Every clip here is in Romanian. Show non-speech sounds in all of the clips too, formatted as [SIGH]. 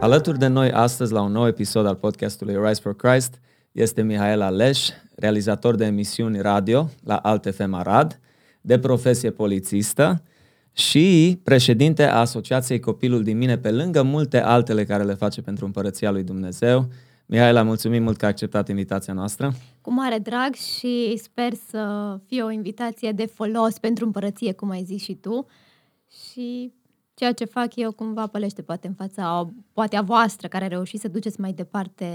Alături de noi astăzi la un nou episod al podcastului Rise for Christ este Mihaela Leș, realizator de emisiuni radio la Alt FM Arad, de profesie polițistă și președinte a Asociației Copilul din mine, pe lângă multe altele care le face pentru Împărăția lui Dumnezeu. Mihaela, mulțumim mult că ai acceptat invitația noastră. Cu mare drag și sper să fie o invitație de folos pentru împărăție, cum ai zis și tu. Și ceea ce fac eu cumva pălește poate în fața, poate a voastră, care reușiți să duceți mai departe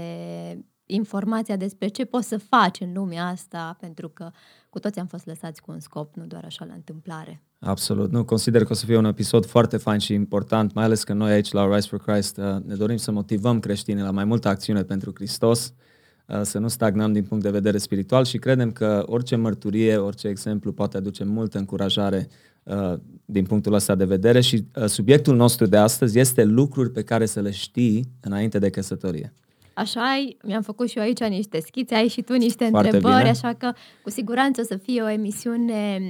informația despre ce poți să faci în lumea asta, pentru că cu toți am fost lăsați cu un scop, nu doar așa la întâmplare. Absolut. Nu, consider că o să fie un episod foarte fain și important, mai ales că noi aici la Rise for Christ uh, ne dorim să motivăm creștinii la mai multă acțiune pentru Hristos, uh, să nu stagnăm din punct de vedere spiritual și credem că orice mărturie, orice exemplu poate aduce multă încurajare uh, din punctul ăsta de vedere și subiectul nostru de astăzi este lucruri pe care să le știi înainte de căsătorie. Așa ai, mi-am făcut și eu aici niște schițe, ai și tu niște Foarte întrebări, bine. așa că cu siguranță o să fie o emisiune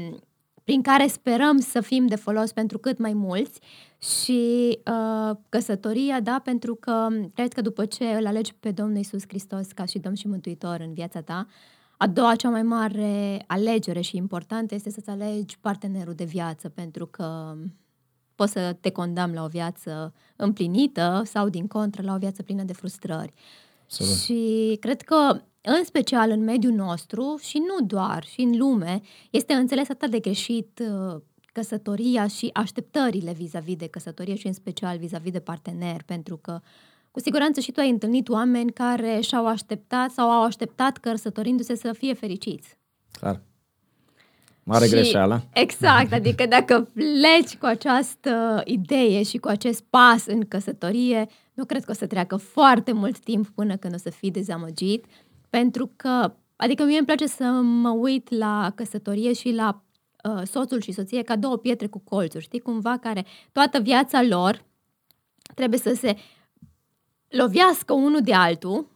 prin care sperăm să fim de folos pentru cât mai mulți și uh, căsătoria, da, pentru că cred că după ce îl alegi pe Domnul Isus Hristos ca și Domn și Mântuitor în viața ta, a doua cea mai mare alegere și importantă este să-ți alegi partenerul de viață, pentru că poți să te condamn la o viață împlinită sau, din contră, la o viață plină de frustrări. Absolut. Și cred că, în special în mediul nostru, și nu doar, și în lume, este înțeles atât de greșit uh, căsătoria și așteptările vis-a-vis de căsătorie și în special vis-a-vis de partener, pentru că cu siguranță și tu ai întâlnit oameni care și-au așteptat sau au așteptat căsătorindu-se să fie fericiți. Clar. Mare și, greșeală. Exact, adică dacă pleci cu această idee și cu acest pas în căsătorie, nu cred că o să treacă foarte mult timp până când o să fii dezamăgit, pentru că, adică mie îmi place să mă uit la căsătorie și la uh, soțul și soție ca două pietre cu colțuri, știi, cumva care toată viața lor trebuie să se lovească unul de altul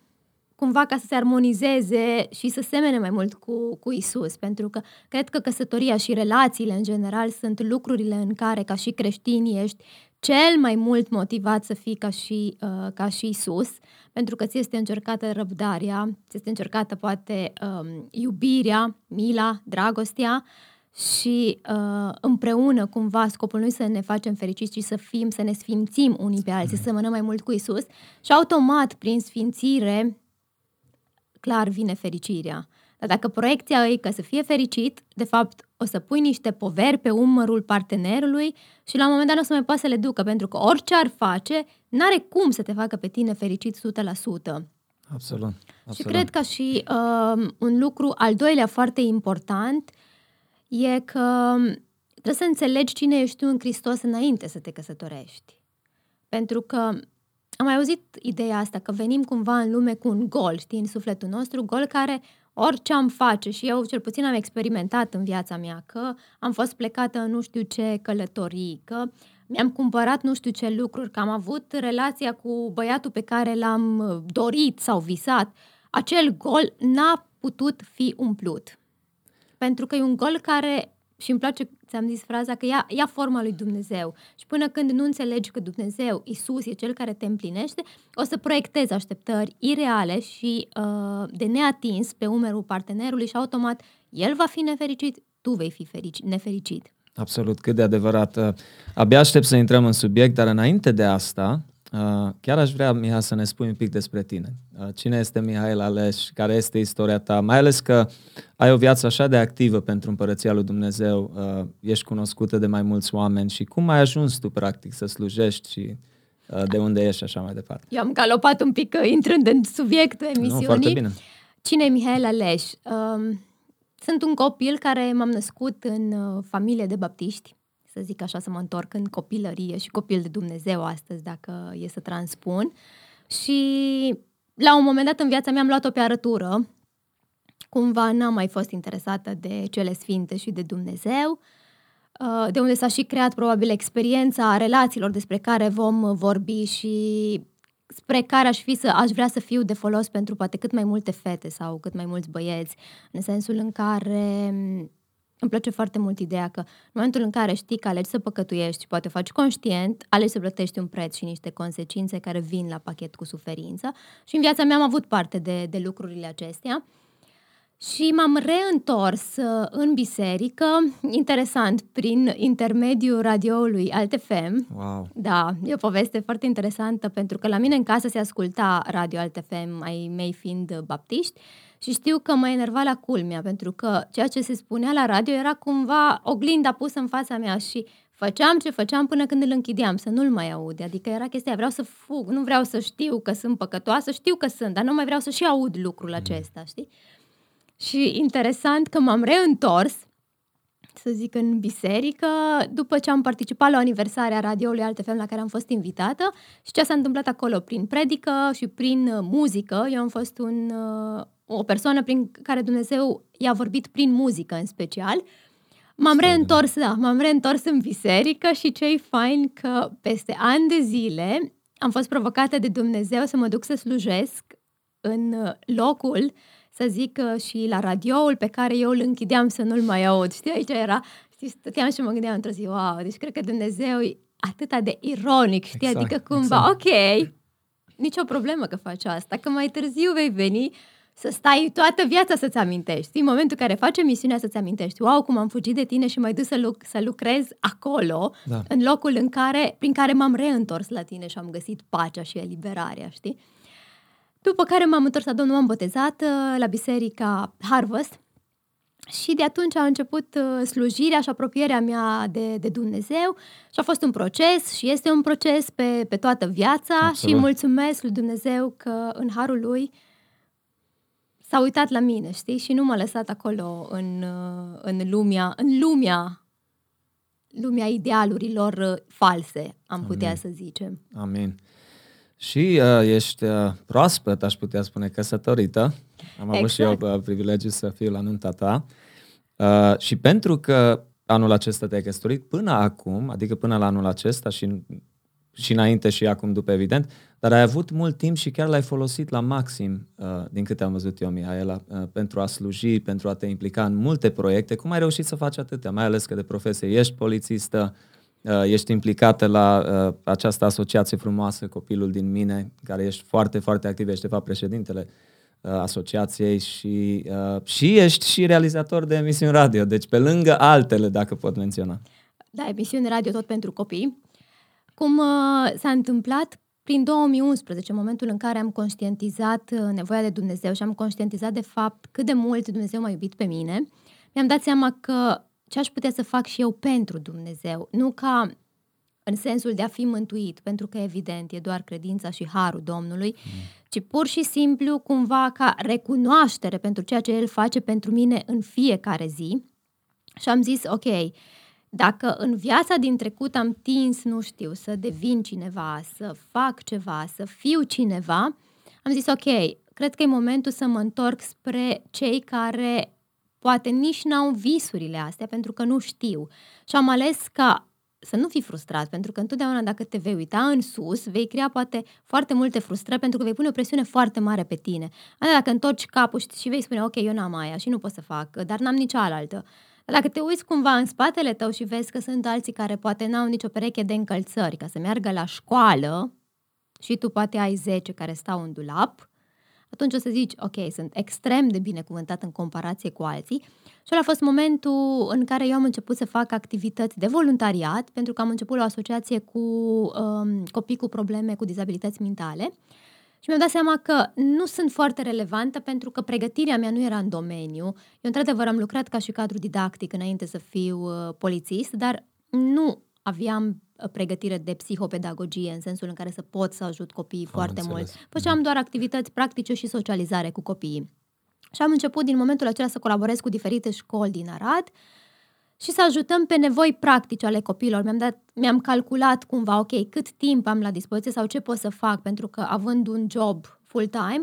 cumva ca să se armonizeze și să semene mai mult cu, cu Isus, pentru că cred că căsătoria și relațiile în general sunt lucrurile în care, ca și creștini, ești cel mai mult motivat să fii ca și, uh, ca și Isus, pentru că ți este încercată răbdarea, ți este încercată poate um, iubirea, mila, dragostea și uh, împreună cumva scopul nu să ne facem fericiți, ci să fim, să ne sfințim unii pe alții, să semănăm mai mult cu Isus și automat prin sfințire clar vine fericirea. Dar dacă proiecția e că să fie fericit, de fapt o să pui niște poveri pe umărul partenerului și la un moment dat nu o să mai poată să le ducă, pentru că orice ar face, n-are cum să te facă pe tine fericit 100%. Absolut. absolut. Și cred că și uh, un lucru al doilea foarte important e că trebuie să înțelegi cine ești tu în Hristos înainte să te căsătorești. Pentru că am mai auzit ideea asta, că venim cumva în lume cu un gol, știi, în sufletul nostru, gol care orice am face și eu cel puțin am experimentat în viața mea, că am fost plecată în nu știu ce călătorii, că mi-am cumpărat nu știu ce lucruri, că am avut relația cu băiatul pe care l-am uh, dorit sau visat, acel gol n-a putut fi umplut. Pentru că e un gol care și îmi place, ți-am zis fraza, că ia, ia forma lui Dumnezeu. Și până când nu înțelegi că Dumnezeu, Isus, e cel care te împlinește, o să proiectezi așteptări ireale și uh, de neatins pe umerul partenerului și automat el va fi nefericit, tu vei fi ferici, nefericit. Absolut, cât de adevărat. Abia aștept să intrăm în subiect, dar înainte de asta, Uh, chiar aș vrea, Mihai, să ne spui un pic despre tine. Uh, cine este Mihail Aleș? Care este istoria ta? Mai ales că ai o viață așa de activă pentru Împărăția lui Dumnezeu, uh, ești cunoscută de mai mulți oameni și cum ai ajuns tu, practic, să slujești și de unde ești așa mai departe? Eu am galopat un pic intrând în subiectul emisiunii. Nu, foarte bine. Cine e Mihail Aleș? Um, sunt un copil care m-am născut în familie de baptiști să zic așa, să mă întorc în copilărie și copil de Dumnezeu astăzi, dacă e să transpun. Și la un moment dat în viața mea am luat-o pe arătură. Cumva n-am mai fost interesată de cele sfinte și de Dumnezeu, uh, de unde s-a și creat probabil experiența relațiilor despre care vom vorbi și spre care aș, fi să, aș vrea să fiu de folos pentru poate cât mai multe fete sau cât mai mulți băieți, în sensul în care îmi place foarte mult ideea că în momentul în care știi că alegi să păcătuiești, poate o faci conștient, alegi să plătești un preț și niște consecințe care vin la pachet cu suferință. Și în viața mea am avut parte de, de lucrurile acestea. Și m-am reîntors uh, în biserică, interesant, prin intermediul radioului AltFM. Wow. Da, e o poveste foarte interesantă pentru că la mine în casă se asculta radio AltFM, ai mei fiind baptiști și știu că mă enerva la culmea pentru că ceea ce se spunea la radio era cumva oglinda pusă în fața mea și făceam ce făceam până când îl închideam, să nu-l mai aud. Adică era chestia, vreau să fug, nu vreau să știu că sunt păcătoasă, știu că sunt, dar nu mai vreau să și aud lucrul acesta, știi? Și interesant că m-am reîntors, să zic, în biserică, după ce am participat la aniversarea radioului Alte la care am fost invitată și ce s-a întâmplat acolo prin predică și prin uh, muzică. Eu am fost un, uh, o persoană prin care Dumnezeu i-a vorbit prin muzică în special. M-am reîntors, da, m-am reîntors în biserică și ce-i fain că peste ani de zile am fost provocată de Dumnezeu să mă duc să slujesc în uh, locul uh, să zic și la radioul pe care eu îl închideam să nu-l mai aud. Știi, aici era, știi, stăteam și mă gândeam într-o zi, wow, deci cred că Dumnezeu e atât de ironic, știi, exact, adică cumva, exact. ok, nicio problemă că faci asta, că mai târziu vei veni să stai toată viața să-ți amintești. În momentul în care faci emisiunea să-ți amintești, wow, cum am fugit de tine și mai dus să, luc- să lucrez acolo, da. în locul în care, prin care m-am reîntors la tine și am găsit pacea și eliberarea, știi? După care m-am întors la Domnul, m-am botezat uh, la biserica Harvest și de atunci a început uh, slujirea și apropierea mea de, de Dumnezeu și a fost un proces și este un proces pe, pe toată viața Absolut. și mulțumesc lui Dumnezeu că în harul lui s-a uitat la mine, știi? Și nu m-a lăsat acolo în, uh, în lumea, în lumea lumea idealurilor false, am putea Amin. să zicem. Amin. Și uh, ești uh, proaspăt, aș putea spune, căsătorită. Am exact. avut și eu exact. uh, privilegiul să fiu la nunta ta. Uh, și pentru că anul acesta te-ai căsătorit, până acum, adică până la anul acesta și, și înainte și acum după, evident, dar ai avut mult timp și chiar l-ai folosit la maxim, uh, din câte am văzut eu, Mihaela, uh, pentru a sluji, pentru a te implica în multe proiecte. Cum ai reușit să faci atâtea? Mai ales că de profesie ești polițistă, Uh, ești implicată la uh, această asociație frumoasă, Copilul din mine, care ești foarte, foarte activ, ești de fapt președintele uh, asociației și, și ești și realizator de emisiuni radio, deci pe lângă altele, dacă pot menționa. Da, emisiuni radio tot pentru copii. Cum s-a întâmplat prin 2011, în momentul în care am conștientizat nevoia de Dumnezeu și am conștientizat de fapt cât de mult Dumnezeu m-a iubit pe mine, mi-am dat seama că ce aș putea să fac și eu pentru Dumnezeu, nu ca în sensul de a fi mântuit, pentru că evident e doar credința și harul Domnului, mm. ci pur și simplu cumva ca recunoaștere pentru ceea ce El face pentru mine în fiecare zi. Și am zis, ok, dacă în viața din trecut am tins, nu știu, să devin cineva, să fac ceva, să fiu cineva, am zis, ok, cred că e momentul să mă întorc spre cei care poate nici n-au visurile astea pentru că nu știu. Și am ales ca să nu fii frustrat, pentru că întotdeauna dacă te vei uita în sus, vei crea poate foarte multe frustrări, pentru că vei pune o presiune foarte mare pe tine. Adică dacă întorci capul și vei spune, ok, eu n-am aia și nu pot să fac, dar n-am nici alaltă. Dar dacă te uiți cumva în spatele tău și vezi că sunt alții care poate n-au nicio pereche de încălțări ca să meargă la școală și tu poate ai 10 care stau în dulap, atunci o să zici, ok, sunt extrem de binecuvântat în comparație cu alții. Și ăla a fost momentul în care eu am început să fac activități de voluntariat, pentru că am început la o asociație cu um, copii cu probleme cu dizabilități mentale. Și mi-am dat seama că nu sunt foarte relevantă pentru că pregătirea mea nu era în domeniu. Eu, într-adevăr, am lucrat ca și cadru didactic înainte să fiu uh, polițist, dar nu aveam uh, pregătire de psihopedagogie, în sensul în care să pot să ajut copiii am foarte înțeles. mult. Făceam mhm. doar activități practice și socializare cu copiii. Și am început din momentul acela să colaborez cu diferite școli din Arad și să ajutăm pe nevoi practice ale copiilor. Mi-am, dat, mi-am calculat cumva, ok, cât timp am la dispoziție sau ce pot să fac, pentru că având un job full-time,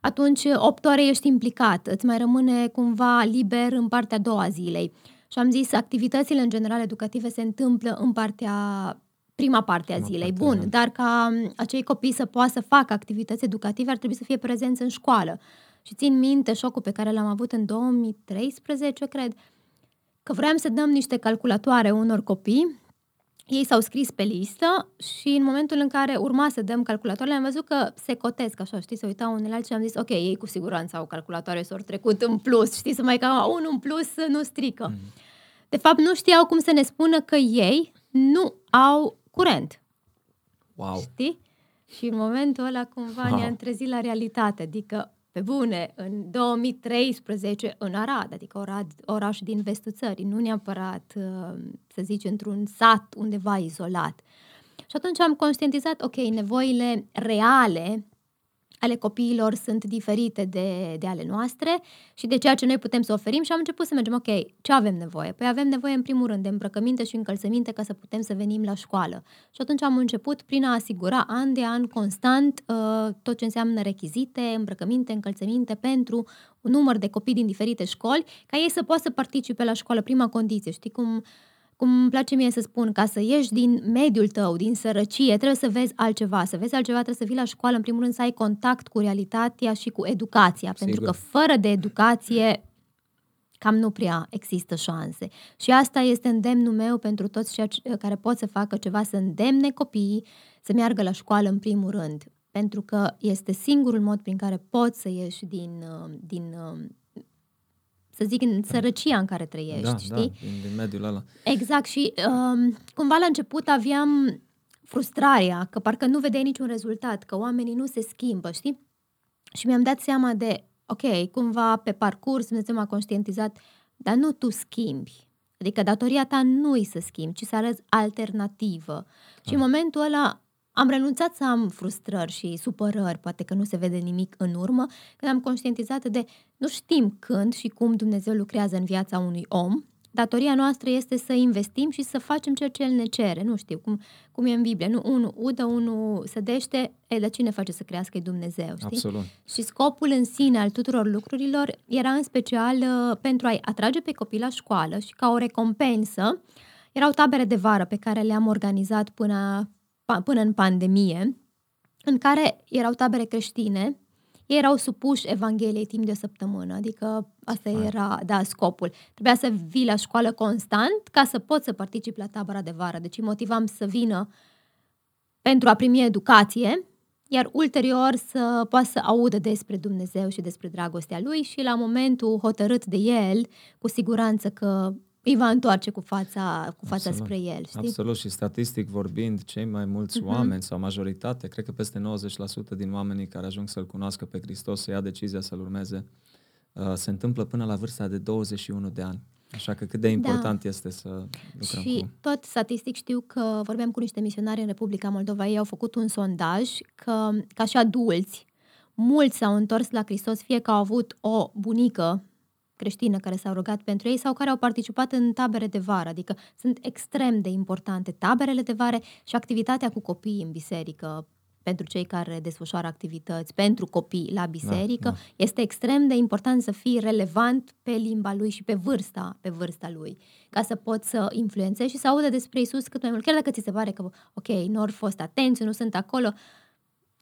atunci 8 ore ești implicat, îți mai rămâne cumva liber în partea a doua zilei. Și am zis, activitățile în general educative se întâmplă în partea prima parte a zilei. Bun, dar ca acei copii să poată să facă activități educative, ar trebui să fie prezenți în școală. Și țin minte șocul pe care l-am avut în 2013, cred, că vroiam să dăm niște calculatoare unor copii ei s-au scris pe listă și în momentul în care urma să dăm calculatoarele, am văzut că se cotesc așa, știi, se uitau unele alții și am zis, ok, ei cu siguranță au calculatoare s-au trecut în plus, știi, să mai ca unul în plus nu strică. Mm. De fapt, nu știau cum să ne spună că ei nu au curent. Wow. Știi? Și în momentul ăla cumva wow. ne-am trezit la realitate, adică pe bune, în 2013 în Arad, adică oraș, oraș din vestul țării, nu neapărat, uh, să zici, într-un sat undeva izolat. Și atunci am conștientizat, ok, nevoile reale ale copiilor sunt diferite de, de ale noastre și de ceea ce noi putem să oferim și am început să mergem, ok, ce avem nevoie? Păi avem nevoie în primul rând de îmbrăcăminte și încălțăminte ca să putem să venim la școală. Și atunci am început prin a asigura an de an constant uh, tot ce înseamnă rechizite, îmbrăcăminte, încălțăminte pentru un număr de copii din diferite școli, ca ei să poată să participe la școală. Prima condiție, știi cum uh, cum îmi place mie să spun, ca să ieși din mediul tău, din sărăcie, trebuie să vezi altceva. Să vezi altceva, trebuie să vii la școală, în primul rând să ai contact cu realitatea și cu educația. Sigur. Pentru că fără de educație cam nu prea există șanse. Și asta este îndemnul meu pentru toți cei care pot să facă ceva, să îndemne copiii să meargă la școală în primul rând. Pentru că este singurul mod prin care poți să ieși din, uh, din uh, să zic, în sărăcia în care trăiești, da, știi? Da, din, din mediul ăla. Exact și um, cumva la început aveam frustrarea că parcă nu vedeai niciun rezultat, că oamenii nu se schimbă, știi? Și mi-am dat seama de, ok, cumva pe parcurs Dumnezeu m-a conștientizat, dar nu tu schimbi. Adică datoria ta nu i să schimbi, ci să arăți alternativă. Da. Și în momentul ăla am renunțat să am frustrări și supărări, poate că nu se vede nimic în urmă, când am conștientizat de nu știm când și cum Dumnezeu lucrează în viața unui om. Datoria noastră este să investim și să facem ceea ce El ne cere. Nu știu, cum, cum e în Biblie. Nu, unul udă, unul sădește, e, dar cine face să crească e Dumnezeu, știi? Absolut. Și scopul în sine al tuturor lucrurilor era în special uh, pentru a-i atrage pe copii la școală și ca o recompensă erau tabere de vară pe care le-am organizat până până în pandemie, în care erau tabere creștine, ei erau supuși Evangheliei timp de o săptămână, adică asta Hai. era, da, scopul. Trebuia să vii la școală constant ca să poți să participi la tabăra de vară. Deci îi motivam să vină pentru a primi educație, iar ulterior să poată să audă despre Dumnezeu și despre dragostea lui și la momentul hotărât de el, cu siguranță că îi va întoarce cu fața, cu fața spre el. Știi? Absolut și statistic vorbind, cei mai mulți uh-huh. oameni sau majoritate, cred că peste 90% din oamenii care ajung să-L cunoască pe Hristos, să ia decizia să-L urmeze, uh, se întâmplă până la vârsta de 21 de ani. Așa că cât de important da. este să lucrăm Și cu... tot statistic știu că vorbeam cu niște misionari în Republica Moldova, ei au făcut un sondaj că, ca și adulți, mulți s-au întors la Hristos, fie că au avut o bunică creștină care s-au rugat pentru ei sau care au participat în tabere de vară, adică sunt extrem de importante taberele de vară și activitatea cu copiii în biserică pentru cei care desfășoară activități pentru copii la biserică, da, da. este extrem de important să fii relevant pe limba lui și pe vârsta, pe vârsta lui, ca să poți să influențezi și să audă despre Isus cât mai mult. Chiar dacă ți se pare că, ok, nu au fost atenți, nu sunt acolo,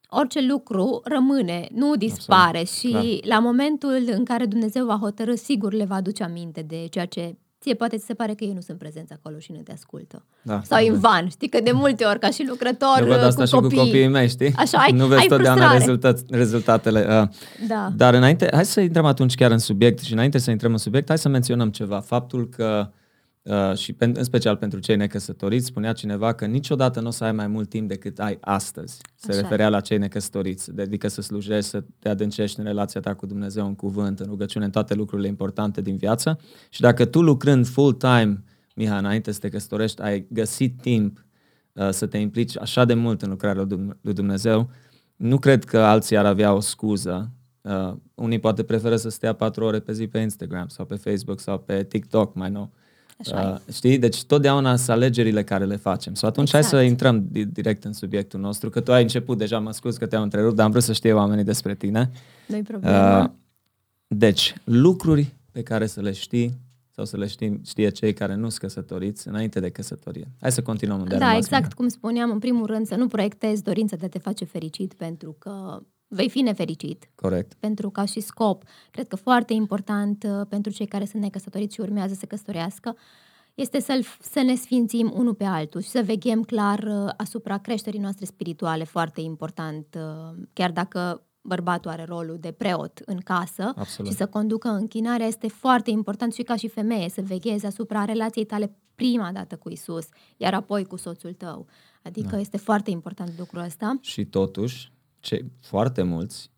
orice lucru rămâne, nu dispare Absolut, și clar. la momentul în care Dumnezeu va hotărâ, sigur le va aduce aminte de ceea ce ție poate ți se pare că ei nu sunt prezenți acolo și nu te ascultă. Da, Sau în van, știi că de multe ori ca și lucrător Eu văd asta cu și copii, cu copiii mei, știi? Așa, ai, nu vezi ai totdeauna rezultat, rezultatele. Uh. Da. Dar înainte, hai să intrăm atunci chiar în subiect și înainte să intrăm în subiect, hai să menționăm ceva. Faptul că uh, Uh, și pen, în special pentru cei necăsătoriți, spunea cineva că niciodată nu o să ai mai mult timp decât ai astăzi. Se Așa. referea la cei necăsătoriți. Dedică să slujești, să te adâncești în relația ta cu Dumnezeu, în cuvânt, în rugăciune, în toate lucrurile importante din viață. Și dacă tu lucrând full-time, Miha, înainte să te căsătorești, ai găsit timp uh, să te implici așa de mult în lucrarea lui Dumnezeu, nu cred că alții ar avea o scuză Uh, unii poate preferă să stea patru ore pe zi pe Instagram sau pe Facebook sau pe TikTok mai nou. Așa uh, știi? Deci totdeauna sunt alegerile care le facem. So atunci exact. hai să intrăm direct în subiectul nostru, că tu ai început deja, mă scuz că te-am întrerupt, dar am vrut să știe oamenii despre tine. Nu-i problemă. Uh, deci, lucruri pe care să le știi sau să le știe, știe cei care nu sunt căsătoriți înainte de căsătorie. Hai să continuăm unde Da, exact mine. cum spuneam, în primul rând să nu proiectezi dorința de a te face fericit pentru că vei fi nefericit. Corect. Pentru ca și scop, cred că foarte important uh, pentru cei care sunt necăsătoriți și urmează să căsătorească, este să, să ne sfințim unul pe altul și să veghem clar uh, asupra creșterii noastre spirituale, foarte important, uh, chiar dacă bărbatul are rolul de preot în casă Absolut. și să conducă închinarea, este foarte important și ca și femeie să veghezi asupra relației tale prima dată cu Isus, iar apoi cu soțul tău. Adică da. este foarte important lucrul ăsta. Și totuși, ce, foarte mulți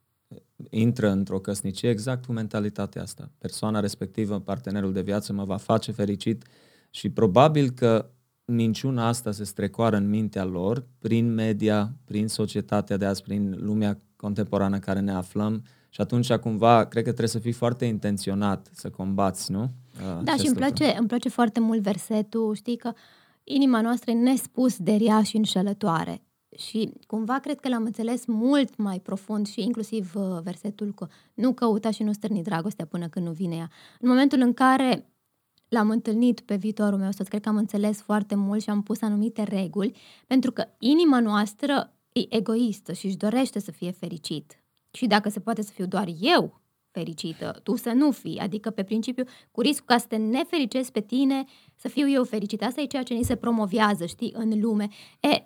intră într-o căsnicie exact cu mentalitatea asta. Persoana respectivă, partenerul de viață, mă va face fericit și probabil că minciuna asta se strecoară în mintea lor prin media, prin societatea de azi, prin lumea contemporană în care ne aflăm și atunci cumva cred că trebuie să fii foarte intenționat să combați, nu? Da, și îmi place, îmi place foarte mult versetul, știi că inima noastră e nespus de rea și înșelătoare. Și cumva cred că l-am înțeles mult mai profund și inclusiv uh, versetul cu nu căuta și nu stârni dragostea până când nu vine ea. În momentul în care l-am întâlnit pe viitorul meu soț, cred că am înțeles foarte mult și am pus anumite reguli, pentru că inima noastră e egoistă și își dorește să fie fericit. Și dacă se poate să fiu doar eu fericită, tu să nu fii, adică pe principiu, cu riscul ca să te nefericesc pe tine, să fiu eu fericită. Asta e ceea ce ni se promovează, știi, în lume. E,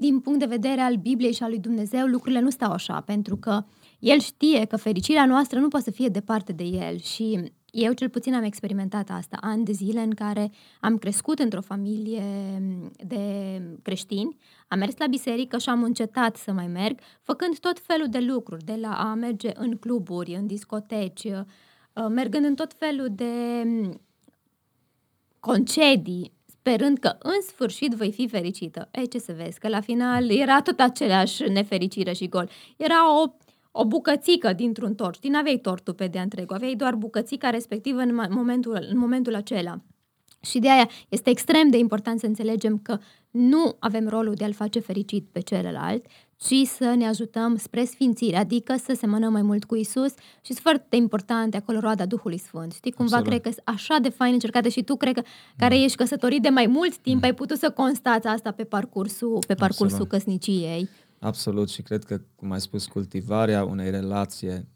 din punct de vedere al Bibliei și al lui Dumnezeu, lucrurile nu stau așa, pentru că El știe că fericirea noastră nu poate să fie departe de El. Și eu cel puțin am experimentat asta, ani de zile în care am crescut într-o familie de creștini, am mers la biserică și am încetat să mai merg, făcând tot felul de lucruri, de la a merge în cluburi, în discoteci, uh, mergând în tot felul de concedii, sperând că în sfârșit voi fi fericită. Ei, ce să vezi, că la final era tot aceleași nefericire și gol. Era o o bucățică dintr-un tort. Știi, n-aveai tortul pe de întregul, aveai doar bucățica respectivă în momentul, în momentul acela. Și de aia este extrem de important să înțelegem că nu avem rolul de a-l face fericit pe celălalt, ci să ne ajutăm spre sfințire, adică să semănăm mai mult cu Isus și sunt foarte importante acolo roada Duhului Sfânt. Știi, cumva Absolut. cred că așa de fain încercate și tu cred că care mm. ești căsătorit de mai mult timp, mm. ai putut să constați asta pe parcursul, pe parcursul Absolut. căsniciei. Absolut și cred că, cum ai spus, cultivarea unei relații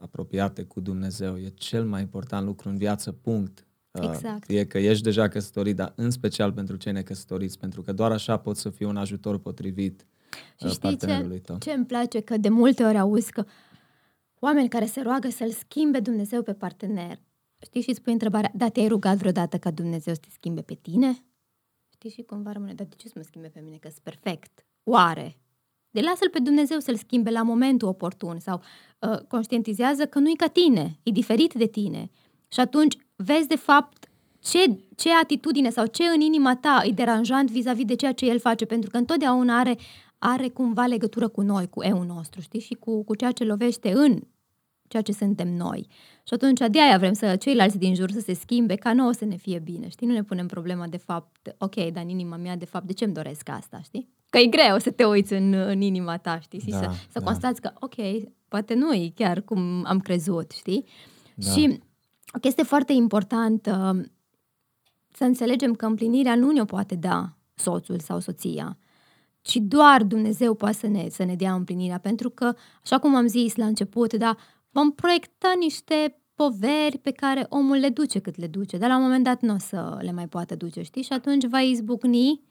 apropiate cu Dumnezeu e cel mai important lucru în viață, punct. Uh, exact. Fie că ești deja căsătorit, dar în special pentru cei necăsătoriți, pentru că doar așa poți să fii un ajutor potrivit și uh, știi ce, tău. ce îmi place? Că de multe ori auzi că oameni care se roagă să-L schimbe Dumnezeu pe partener. Știi și spui întrebarea, da, te-ai rugat vreodată ca Dumnezeu să te schimbe pe tine? Știi și cumva rămâne, dar de ce să mă schimbe pe mine, că sunt perfect? Oare? De lasă-l pe Dumnezeu să-l schimbe la momentul oportun sau uh, conștientizează că nu e ca tine, e diferit de tine. Și atunci vezi de fapt ce, ce atitudine sau ce în inima ta e deranjant vis-a-vis de ceea ce el face, pentru că întotdeauna are, are cumva legătură cu noi, cu eu nostru, știi, și cu, cu ceea ce lovește în ceea ce suntem noi. Și atunci de aia vrem să ceilalți din jur să se schimbe, ca nouă să ne fie bine, știi? Nu ne punem problema de fapt, ok, dar în inima mea, de fapt, de ce îmi doresc asta, știi? Că e greu să te uiți în, în inima ta, știi? Și da, să, să da. constați că, ok, poate nu e chiar cum am crezut, știi? Da. Și o chestie foarte importantă, să înțelegem că împlinirea nu ne-o poate da soțul sau soția, ci doar Dumnezeu poate să ne, să ne dea împlinirea, pentru că, așa cum am zis la început, da, vom proiecta niște poveri pe care omul le duce cât le duce, dar la un moment dat nu o să le mai poată duce, știi? Și atunci va izbucni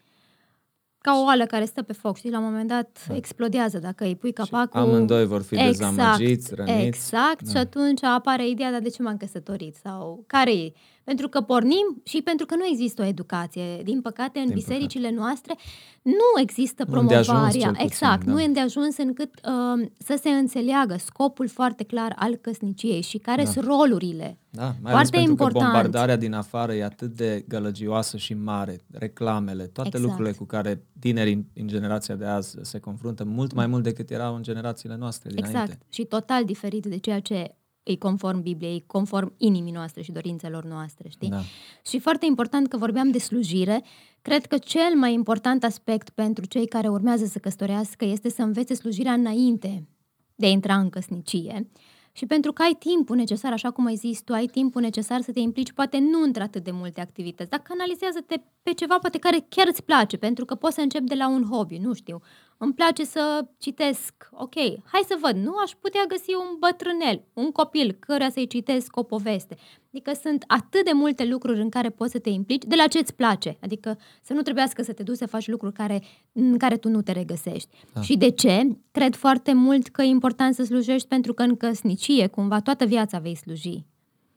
ca o oală care stă pe foc, știi, la un moment dat da. explodează dacă îi pui capacul. Și amândoi vor fi exact, dezamăgiți, răniți. Exact, da. și atunci apare ideea, dar de ce m-am căsătorit? Sau care e? Pentru că pornim și pentru că nu există o educație. Din păcate, în Din bisericile păcate. noastre nu există nu promovarea. Puțin, exact, da. nu e îndeajuns încât uh, să se înțeleagă scopul foarte clar al căsniciei și care da. sunt rolurile. Da, mai foarte ales important. că bombardarea din afară e atât de gălăgioasă și mare, reclamele, toate exact. lucrurile cu care tinerii în generația de azi se confruntă mult mai mult decât erau în generațiile noastre dinainte. Exact, și total diferit de ceea ce e conform Bibliei, conform inimii noastre și dorințelor noastre, știi? Da. Și foarte important că vorbeam de slujire, cred că cel mai important aspect pentru cei care urmează să căsătorească este să învețe slujirea înainte de a intra în căsnicie. Și pentru că ai timpul necesar, așa cum ai zis tu, ai timpul necesar să te implici, poate nu într-atât de multe activități, dar canalizează-te pe ceva poate care chiar îți place, pentru că poți să începi de la un hobby, nu știu, îmi place să citesc, ok, hai să văd, nu aș putea găsi un bătrânel, un copil, căruia să-i citesc o poveste. Adică sunt atât de multe lucruri în care poți să te implici, de la ce îți place. Adică să nu trebuiască să te duci să faci lucruri care, în care tu nu te regăsești. Da. Și de ce? Cred foarte mult că e important să slujești pentru că în căsnicie, cumva, toată viața vei sluji.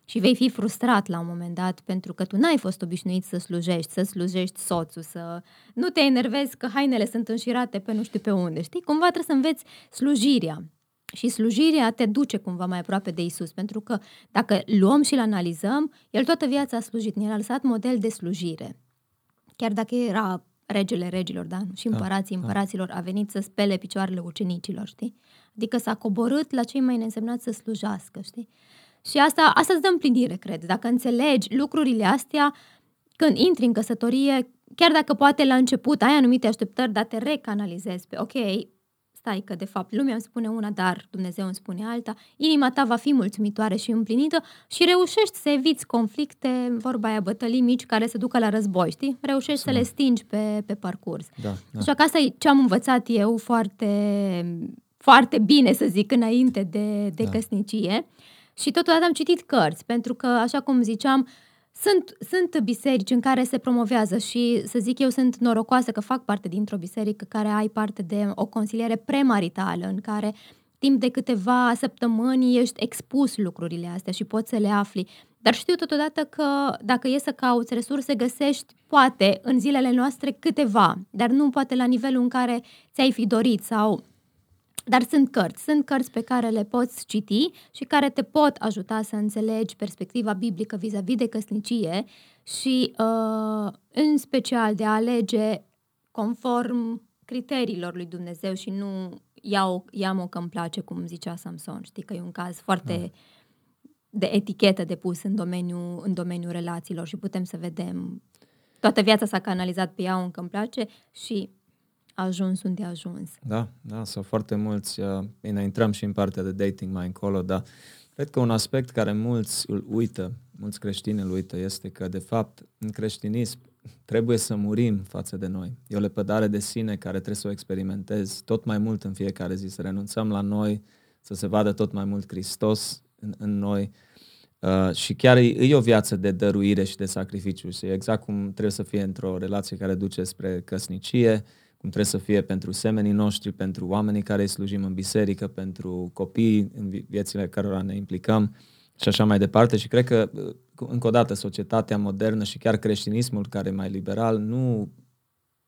Și vei fi frustrat la un moment dat pentru că tu n-ai fost obișnuit să slujești, să slujești soțul, să nu te enervezi că hainele sunt înșirate pe nu știu pe unde, știi? Cumva trebuie să înveți slujirea. Și slujirea te duce cumva mai aproape de Isus, pentru că dacă luăm și-l analizăm, el toată viața a slujit, ne-a lăsat model de slujire. Chiar dacă era regele regilor, da? Și da, împărații da, împăraților a venit să spele picioarele ucenicilor, știi? Adică s-a coborât la cei mai neînsemnați să slujească, știi? Și asta, asta îți dă împlinire, cred. Dacă înțelegi lucrurile astea, când intri în căsătorie, chiar dacă poate la început ai anumite așteptări, dar te recanalizezi pe, ok, stai că de fapt lumea îmi spune una, dar Dumnezeu îmi spune alta, inima ta va fi mulțumitoare și împlinită și reușești să eviți conflicte, vorba aia bătălii mici care se ducă la război, știi? Reușești Sunt. să le stingi pe, pe parcurs. Da, da. Așa că asta e ce am învățat eu foarte, foarte bine, să zic, înainte de, de da. căsnicie. Și totodată am citit cărți, pentru că, așa cum ziceam, sunt, sunt biserici în care se promovează și, să zic eu, sunt norocoasă că fac parte dintr-o biserică care ai parte de o consiliere premaritală, în care timp de câteva săptămâni ești expus lucrurile astea și poți să le afli. Dar știu totodată că dacă e să cauți resurse, găsești, poate, în zilele noastre câteva, dar nu poate la nivelul în care ți-ai fi dorit sau dar sunt cărți, sunt cărți pe care le poți citi și care te pot ajuta să înțelegi perspectiva biblică vis-a-vis de căsnicie și uh, în special de a alege conform criteriilor lui Dumnezeu și nu iau, iau-o că îmi place, cum zicea Samson. Știi că e un caz foarte da. de etichetă de pus în domeniul, în domeniul relațiilor și putem să vedem toată viața s-a canalizat pe ea un că îmi place și ajuns unde a ajuns. Da, da, sunt foarte mulți. Uh, bine, intrăm și în partea de dating mai încolo, dar cred că un aspect care mulți îl uită, mulți creștini îl uită, este că, de fapt, în creștinism trebuie să murim față de noi. E o lepădare de sine care trebuie să o experimentezi tot mai mult în fiecare zi, să renunțăm la noi, să se vadă tot mai mult Hristos în, în noi. Uh, și chiar e, e o viață de dăruire și de sacrificiu. Și exact cum trebuie să fie într-o relație care duce spre căsnicie, cum trebuie să fie pentru semenii noștri, pentru oamenii care îi slujim în biserică, pentru copii în viețile cărora ne implicăm și așa mai departe. Și cred că, încă o dată, societatea modernă și chiar creștinismul, care e mai liberal, nu,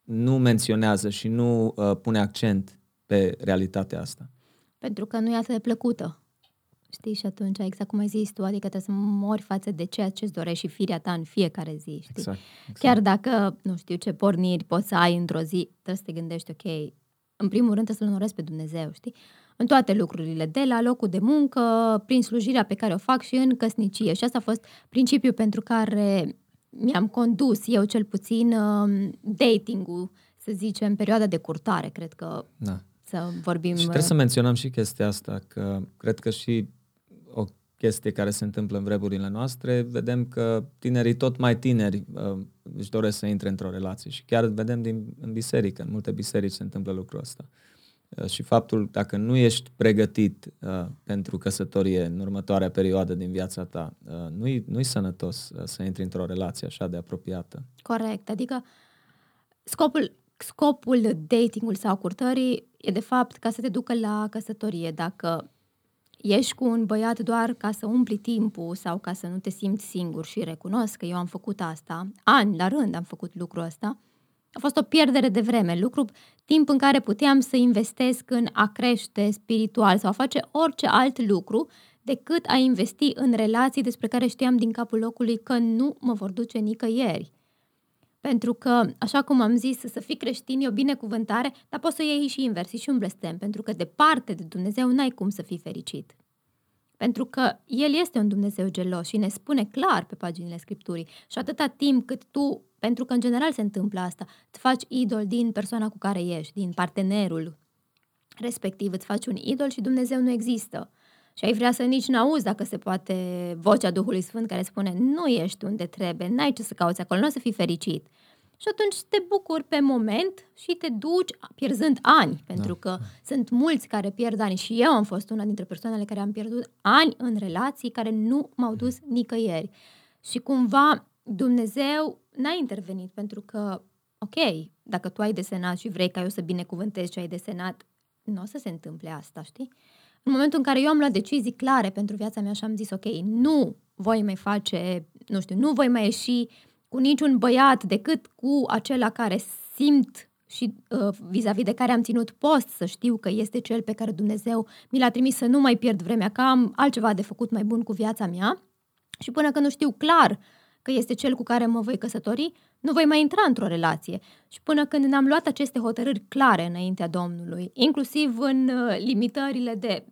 nu menționează și nu uh, pune accent pe realitatea asta. Pentru că nu e atât de plăcută. Știi? Și atunci, exact cum ai zis tu, adică trebuie să mori față de ceea ce îți dorești și firea ta în fiecare zi, știi? Exact, exact. Chiar dacă, nu știu ce porniri poți să ai într-o zi, trebuie să te gândești, ok, în primul rând trebuie să-L onorezi pe Dumnezeu, știi? În toate lucrurile, de la locul de muncă, prin slujirea pe care o fac și în căsnicie. Și asta a fost principiul pentru care mi-am condus eu cel puțin um, dating-ul, să zicem, în perioada de curtare, cred că da. să vorbim... Și trebuie să menționăm și chestia asta, că cred că și chestie care se întâmplă în vremurile noastre, vedem că tinerii tot mai tineri uh, își doresc să intre într-o relație și chiar vedem din, în biserică, în multe biserici se întâmplă lucrul ăsta. Uh, și faptul, dacă nu ești pregătit uh, pentru căsătorie în următoarea perioadă din viața ta, uh, nu-i, nu-i sănătos uh, să intri într-o relație așa de apropiată. Corect, adică scopul, scopul datingului sau curtării e de fapt ca să te ducă la căsătorie. Dacă ești cu un băiat doar ca să umpli timpul sau ca să nu te simți singur și recunosc că eu am făcut asta, ani la rând am făcut lucrul ăsta, a fost o pierdere de vreme, lucru, timp în care puteam să investesc în a crește spiritual sau a face orice alt lucru decât a investi în relații despre care știam din capul locului că nu mă vor duce nicăieri. Pentru că, așa cum am zis, să fii creștin e o binecuvântare, dar poți să iei și invers, și un blestem, pentru că departe de Dumnezeu n-ai cum să fii fericit. Pentru că El este un Dumnezeu gelos și ne spune clar pe paginile Scripturii. Și atâta timp cât tu, pentru că în general se întâmplă asta, îți faci idol din persoana cu care ești, din partenerul respectiv, îți faci un idol și Dumnezeu nu există. Și ai vrea să nici n-auzi dacă se poate vocea Duhului Sfânt care spune nu ești unde trebuie, n-ai ce să cauți acolo, nu o să fii fericit. și atunci te bucuri pe moment și te duci pierzând ani, pentru da. că sunt mulți care pierd ani și eu am fost una dintre persoanele care am pierdut ani în relații care nu m-au dus nicăieri. Și cumva Dumnezeu n-a intervenit pentru că, ok, dacă tu ai desenat și vrei ca eu să binecuvântezi ce ai desenat, nu o să se întâmple asta, știi? În momentul în care eu am luat decizii clare pentru viața mea și am zis, ok, nu voi mai face, nu știu, nu voi mai ieși cu niciun băiat decât cu acela care simt și uh, vis-a-vis de care am ținut post să știu că este cel pe care Dumnezeu mi l-a trimis să nu mai pierd vremea, că am altceva de făcut mai bun cu viața mea și până când nu știu clar că este cel cu care mă voi căsători, nu voi mai intra într-o relație. Și până când am luat aceste hotărâri clare înaintea Domnului, inclusiv în uh, limitările de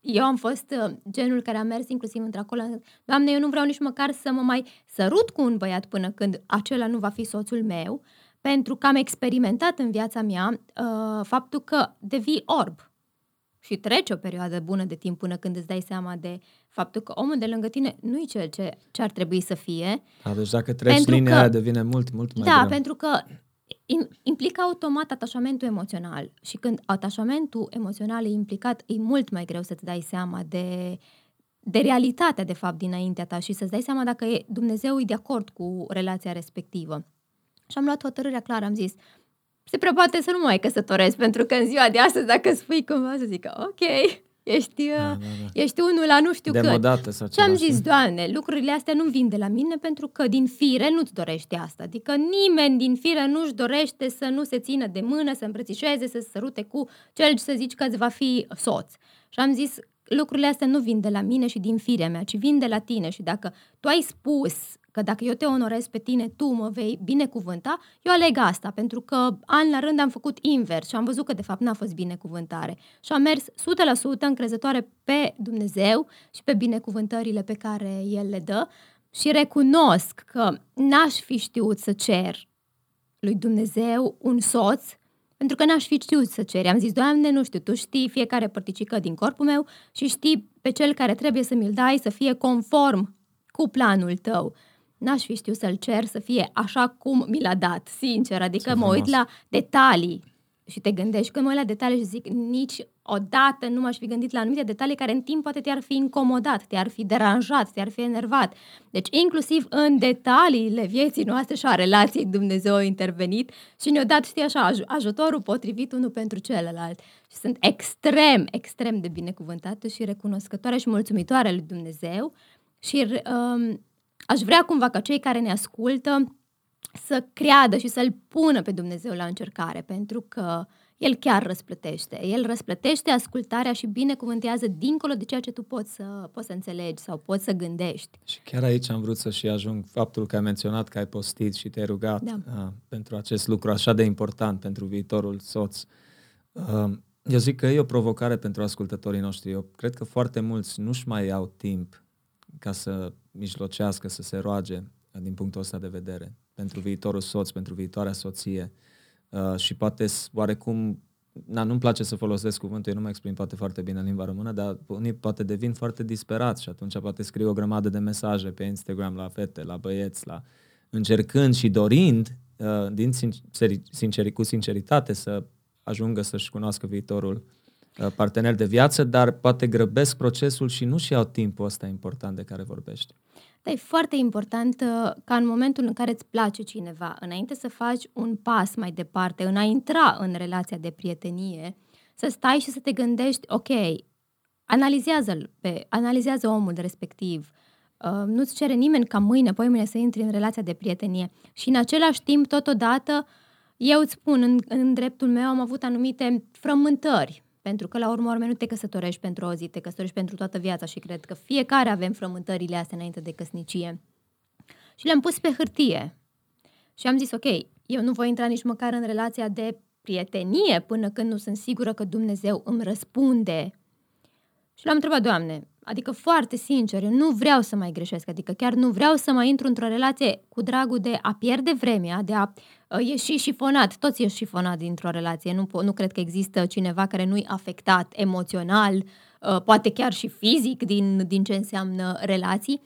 eu am fost uh, genul care a mers inclusiv într-acolo. Doamne, eu nu vreau nici măcar să mă mai sărut cu un băiat până când acela nu va fi soțul meu, pentru că am experimentat în viața mea uh, faptul că devii orb. Și trece o perioadă bună de timp până când îți dai seama de faptul că omul de lângă tine nu e cel ce, ce ar trebui să fie. Da, deci dacă treci linia că, aia devine mult, mult mai Da, greu. pentru că implică automat atașamentul emoțional și când atașamentul emoțional e implicat, e mult mai greu să-ți dai seama de, de realitatea, de fapt, dinaintea ta și să-ți dai seama dacă e, Dumnezeu e de acord cu relația respectivă. Și am luat hotărârea clară, am zis, se prea poate să nu mai căsătoresc, pentru că în ziua de astăzi, dacă spui cumva, să zic, ok, ești, da, da, da. ești unul la nu știu cât. Sau Ce am zis, Doamne, lucrurile astea nu vin de la mine pentru că din fire nu-ți dorește asta. Adică nimeni din fire nu-și dorește să nu se țină de mână, să îmbrățișeze, să se sărute cu cel ce să zici că îți va fi soț. Și am zis, lucrurile astea nu vin de la mine și din firea mea, ci vin de la tine și dacă tu ai spus că dacă eu te onorez pe tine, tu mă vei binecuvânta, eu aleg asta, pentru că an la rând am făcut invers și am văzut că de fapt n-a fost binecuvântare. Și am mers 100% încrezătoare pe Dumnezeu și pe binecuvântările pe care El le dă și recunosc că n-aș fi știut să cer lui Dumnezeu un soț pentru că n-aș fi știut să cer. Am zis, Doamne, nu știu, Tu știi fiecare părticică din corpul meu și știi pe cel care trebuie să mi-l dai să fie conform cu planul Tău n-aș fi știut să-l cer să fie așa cum mi l-a dat, sincer. Adică mă uit la detalii și te gândești. Când mă uit la detalii și zic, nici odată nu m-aș fi gândit la anumite detalii care în timp poate te-ar fi incomodat, te-ar fi deranjat, te-ar fi enervat. Deci inclusiv în detaliile vieții noastre și a relației Dumnezeu a intervenit și ne-a dat, știi așa, aj- ajutorul potrivit unul pentru celălalt. Și sunt extrem, extrem de binecuvântată și recunoscătoare și mulțumitoare lui Dumnezeu și um, aș vrea cumva ca cei care ne ascultă să creadă și să-L pună pe Dumnezeu la încercare, pentru că El chiar răsplătește. El răsplătește ascultarea și binecuvântează dincolo de ceea ce tu poți să, poți să înțelegi sau poți să gândești. Și chiar aici am vrut să și ajung faptul că ai menționat că ai postit și te-ai rugat da. a, pentru acest lucru așa de important pentru viitorul soț. A, eu zic că e o provocare pentru ascultătorii noștri. Eu cred că foarte mulți nu-și mai au timp ca să mijlocească, să se roage din punctul ăsta de vedere pentru viitorul soț, pentru viitoarea soție. Uh, și poate oarecum na, nu-mi place să folosesc cuvântul, eu nu mă exprim poate foarte bine în limba română, dar unii poate devin foarte disperați și atunci poate scriu o grămadă de mesaje pe Instagram la fete, la băieți, la încercând și dorind uh, din sinceri, sinceri, cu sinceritate să ajungă să-și cunoască viitorul Uh, partener de viață, dar poate grăbesc procesul și nu și au timpul ăsta important de care vorbești. Dar e foarte important uh, ca în momentul în care îți place cineva, înainte să faci un pas mai departe, în a intra în relația de prietenie, să stai și să te gândești, ok, analizează-l, pe, analizează omul respectiv, uh, nu-ți cere nimeni ca mâine, poi mâine să intri în relația de prietenie. Și în același timp, totodată, eu îți spun, în, în dreptul meu am avut anumite frământări pentru că, la urmă urme, nu te căsătorești pentru o zi, te căsătorești pentru toată viața și cred că fiecare avem frământările astea înainte de căsnicie. Și le-am pus pe hârtie. Și am zis, ok, eu nu voi intra nici măcar în relația de prietenie până când nu sunt sigură că Dumnezeu îmi răspunde. Și l-am întrebat, Doamne, adică foarte sincer, eu nu vreau să mai greșesc, adică chiar nu vreau să mai intru într-o relație cu dragul de a pierde vremea, de a uh, ieși șifonat, toți ieși șifonat dintr-o relație, nu, nu cred că există cineva care nu-i afectat emoțional, uh, poate chiar și fizic din, din ce înseamnă relații.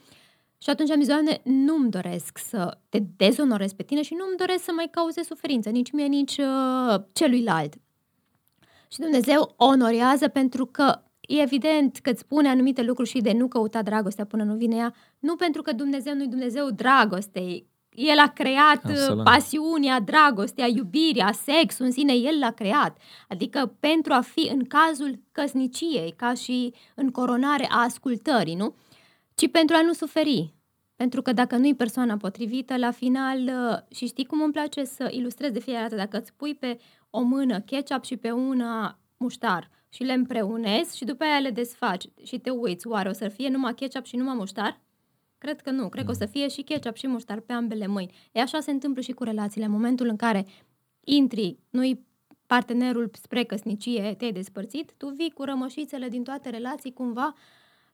Și atunci am zis, Doamne, nu-mi doresc să te dezonorez pe tine și nu-mi doresc să mai cauze suferință, nici mie, nici uh, celuilalt. Și Dumnezeu onorează pentru că e evident că îți spune anumite lucruri și de nu căuta dragostea până nu vine ea, nu pentru că Dumnezeu nu-i Dumnezeu dragostei. El a creat uh, Absolut. pasiunea, dragostea, iubirea, sexul în sine, El l-a creat. Adică pentru a fi în cazul căsniciei, ca și în coronare a ascultării, nu? Ci pentru a nu suferi. Pentru că dacă nu-i persoana potrivită, la final, uh, și știi cum îmi place să ilustrez de fiecare dată, dacă îți pui pe o mână ketchup și pe una muștar și le împreunezi și după aia le desfaci și te uiți, oare o să fie numai ketchup și numai muștar? Cred că nu, cred că o să fie și ketchup și muștar pe ambele mâini. E așa se întâmplă și cu relațiile. În momentul în care intri, nu-i partenerul spre căsnicie, te-ai despărțit, tu vii cu rămășițele din toate relații cumva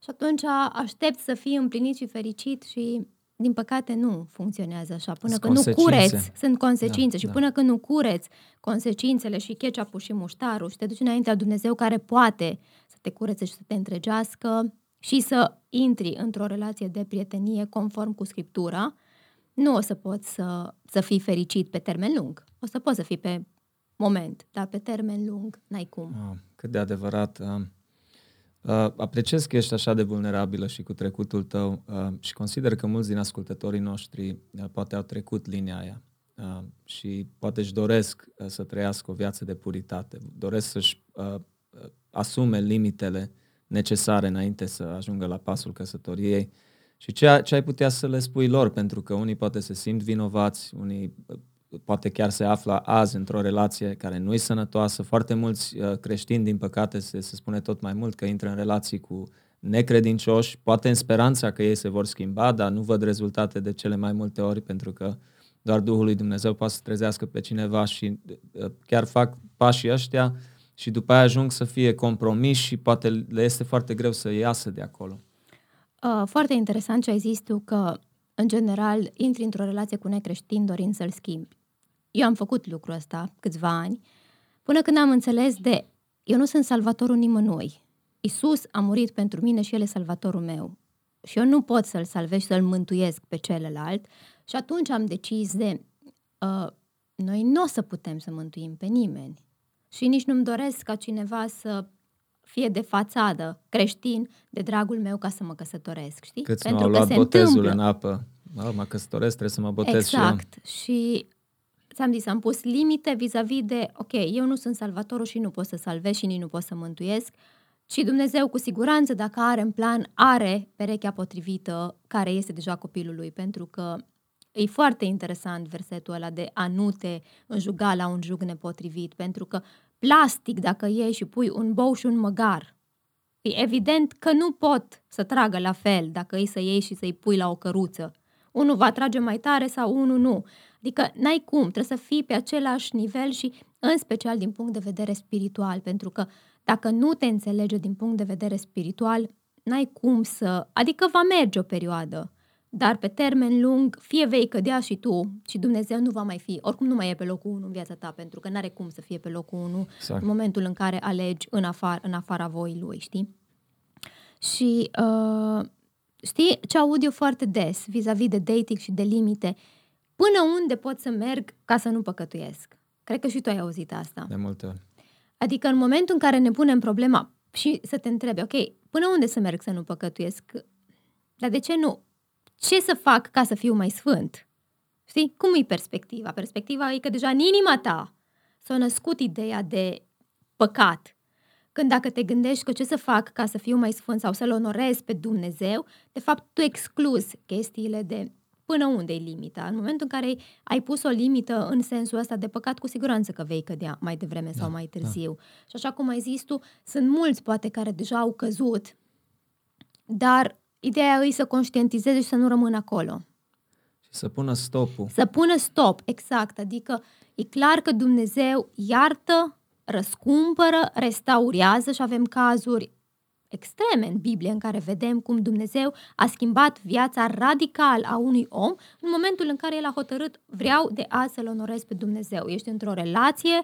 și atunci aștepți să fii împlinit și fericit și din păcate nu funcționează așa. Până când nu cureți, sunt consecințe da, și da. până când nu cureți consecințele și ketchup și muștarul și te duci înaintea Dumnezeu care poate să te curețe și să te întregească și să intri într-o relație de prietenie conform cu Scriptura, nu o să poți să, să fii fericit pe termen lung. O să poți să fii pe moment, dar pe termen lung n-ai cum. Oh, cât de adevărat. Uh Uh, apreciez că ești așa de vulnerabilă și cu trecutul tău uh, și consider că mulți din ascultătorii noștri uh, poate au trecut linia aia uh, și poate își doresc uh, să trăiască o viață de puritate, doresc să-și uh, uh, asume limitele necesare înainte să ajungă la pasul căsătoriei. Și ce, ce ai putea să le spui lor, pentru că unii poate se simt vinovați, unii uh, poate chiar se află azi într-o relație care nu e sănătoasă. Foarte mulți uh, creștini, din păcate, se, se spune tot mai mult că intră în relații cu necredincioși, poate în speranța că ei se vor schimba, dar nu văd rezultate de cele mai multe ori pentru că doar Duhul lui Dumnezeu poate să trezească pe cineva și uh, chiar fac pașii ăștia și după aia ajung să fie compromis și poate le este foarte greu să iasă de acolo. Uh, foarte interesant ce ai zis tu că în general, intri într-o relație cu necreștin dorind să-l schimbi. Eu am făcut lucrul ăsta câțiva ani, până când am înțeles de eu nu sunt salvatorul nimănui. Isus a murit pentru mine și El e salvatorul meu. Și eu nu pot să-l salvez și să-l mântuiesc pe celălalt. Și atunci am decis de uh, noi nu o să putem să mântuim pe nimeni. Și nici nu-mi doresc ca cineva să fie de fațadă creștin de dragul meu ca să mă căsătoresc, știi? Câți Pentru nu au luat botezul întâmplă. în apă. Mă, mă căsătoresc, trebuie să mă botez exact. și eu. Și ți-am zis, am pus limite vis-a-vis de, ok, eu nu sunt salvatorul și nu pot să salvez și nici nu pot să mântuiesc, și Dumnezeu cu siguranță, dacă are în plan, are perechea potrivită care este deja copilul lui, pentru că e foarte interesant versetul ăla de a nu te înjuga la un jug nepotrivit, pentru că plastic, dacă iei și pui un bou și un măgar, e evident că nu pot să tragă la fel dacă îi să iei și să-i pui la o căruță. Unul va trage mai tare sau unul nu. Adică n-ai cum, trebuie să fii pe același nivel și în special din punct de vedere spiritual, pentru că dacă nu te înțelege din punct de vedere spiritual, n-ai cum să... Adică va merge o perioadă, dar pe termen lung, fie vei cădea și tu și Dumnezeu nu va mai fi, oricum nu mai e pe locul 1 în viața ta, pentru că nu are cum să fie pe locul 1 exact. în momentul în care alegi în, afar, în afara voii lui, știi? Și uh, știi ce aud eu foarte des vis-a-vis de dating și de limite? Până unde pot să merg ca să nu păcătuiesc? Cred că și tu ai auzit asta. De multe ori. Adică în momentul în care ne punem problema și să te întrebi, ok, până unde să merg să nu păcătuiesc? Dar de ce nu? ce să fac ca să fiu mai sfânt? Știi? Cum e perspectiva? Perspectiva e că deja în inima ta s-a născut ideea de păcat. Când dacă te gândești că ce să fac ca să fiu mai sfânt sau să-L onorez pe Dumnezeu, de fapt tu excluzi chestiile de până unde e limita. În momentul în care ai pus o limită în sensul ăsta de păcat, cu siguranță că vei cădea mai devreme da, sau mai târziu. Da. Și așa cum ai zis tu, sunt mulți poate care deja au căzut, dar Ideea e să conștientizeze și să nu rămână acolo. Și să pună stopul. Să pună stop, exact. Adică e clar că Dumnezeu iartă, răscumpără, restaurează și avem cazuri extreme în Biblie în care vedem cum Dumnezeu a schimbat viața radical a unui om în momentul în care el a hotărât vreau de azi să-L onorez pe Dumnezeu. Ești într-o relație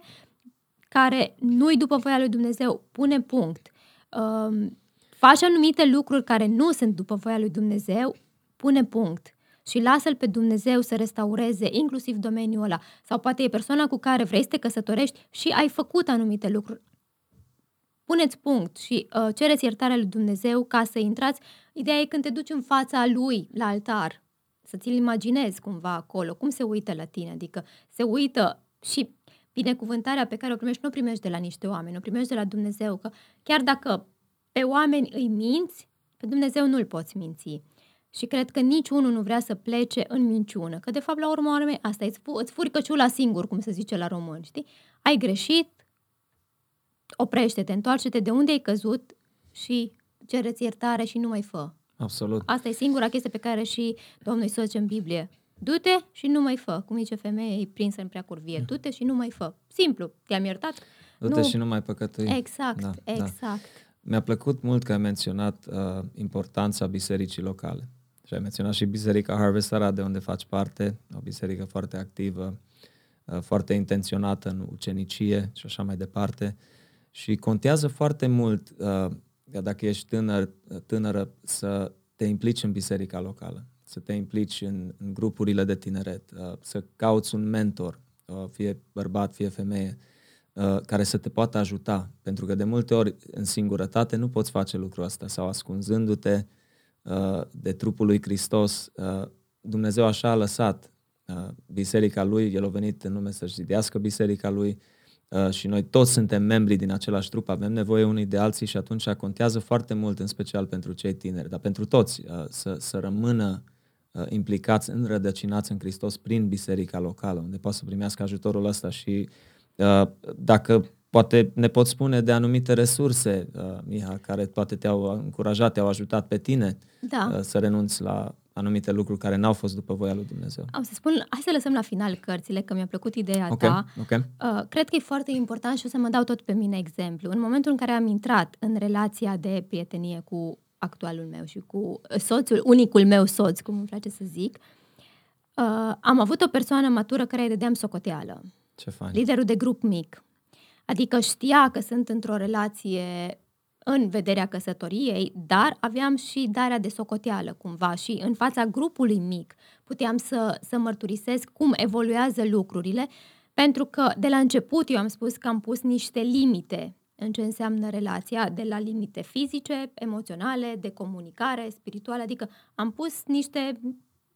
care nu-i după voia lui Dumnezeu, pune punct. Um, faci anumite lucruri care nu sunt după voia lui Dumnezeu, pune punct și lasă-L pe Dumnezeu să restaureze inclusiv domeniul ăla. Sau poate e persoana cu care vrei să te căsătorești și ai făcut anumite lucruri. Puneți punct și uh, cereți iertarea lui Dumnezeu ca să intrați. Ideea e când te duci în fața Lui, la altar, să ți-l imaginezi cumva acolo, cum se uită la tine, adică se uită și binecuvântarea pe care o primești, nu o primești de la niște oameni, o primești de la Dumnezeu, că chiar dacă pe oameni îi minți, pe Dumnezeu nu-l poți minți. Și cred că niciunul nu vrea să plece în minciună. Că, de fapt, la urmă urme, asta îți, fu- îți furi căciula singur, cum se zice la român, știi? Ai greșit, oprește-te, întoarce-te de unde ai căzut și cereți iertare și nu mai fă. Absolut. Asta e singura chestie pe care și Domnul Iisus zice în Biblie. Du-te și nu mai fă. Cum zice femeia, e prinsă în prea curvie. [LAUGHS] Du-te și nu mai fă. Simplu. Te-am iertat? Du-te și nu mai păcătui. Exact, Da, da. exact. Mi-a plăcut mult că ai menționat uh, importanța bisericii locale. Și ai menționat și Biserica Harvest Arad, de unde faci parte, o biserică foarte activă, uh, foarte intenționată în ucenicie și așa mai departe. Și contează foarte mult, uh, că dacă ești tânăr, tânără, să te implici în biserica locală, să te implici în, în grupurile de tineret, uh, să cauți un mentor, uh, fie bărbat, fie femeie, uh, care să te poată ajuta. Pentru că de multe ori, în singurătate, nu poți face lucrul ăsta sau ascunzându-te uh, de trupul lui Hristos. Uh, Dumnezeu așa a lăsat uh, biserica lui, El a venit în lume să-și zidească biserica lui uh, și noi toți suntem membri din același trup, avem nevoie unii de alții și atunci contează foarte mult, în special pentru cei tineri, dar pentru toți, uh, să, să rămână uh, implicați, înrădăcinați în Hristos prin biserica locală, unde poate să primească ajutorul ăsta și uh, dacă poate ne pot spune de anumite resurse, uh, Miha, care poate te-au încurajat, te-au ajutat pe tine Da. uh, să renunți la anumite lucruri care n-au fost după voia lui Dumnezeu. Am să spun, hai să lăsăm la final cărțile, că mi-a plăcut ideea Ok, ta. ok. Uh, cred că e foarte important și o să mă dau tot pe mine exemplu. În momentul în care am intrat în relația de prietenie cu actualul meu și cu soțul, unicul meu soț, cum îmi place să zic, uh, am avut o persoană matură care îi dădeam socoteală. Ce fain. liderul de grup mic. Adică știa că sunt într-o relație în vederea căsătoriei, dar aveam și darea de socoteală cumva și în fața grupului mic puteam să, să mărturisesc cum evoluează lucrurile, pentru că de la început eu am spus că am pus niște limite în ce înseamnă relația, de la limite fizice, emoționale, de comunicare, spirituală, adică am pus niște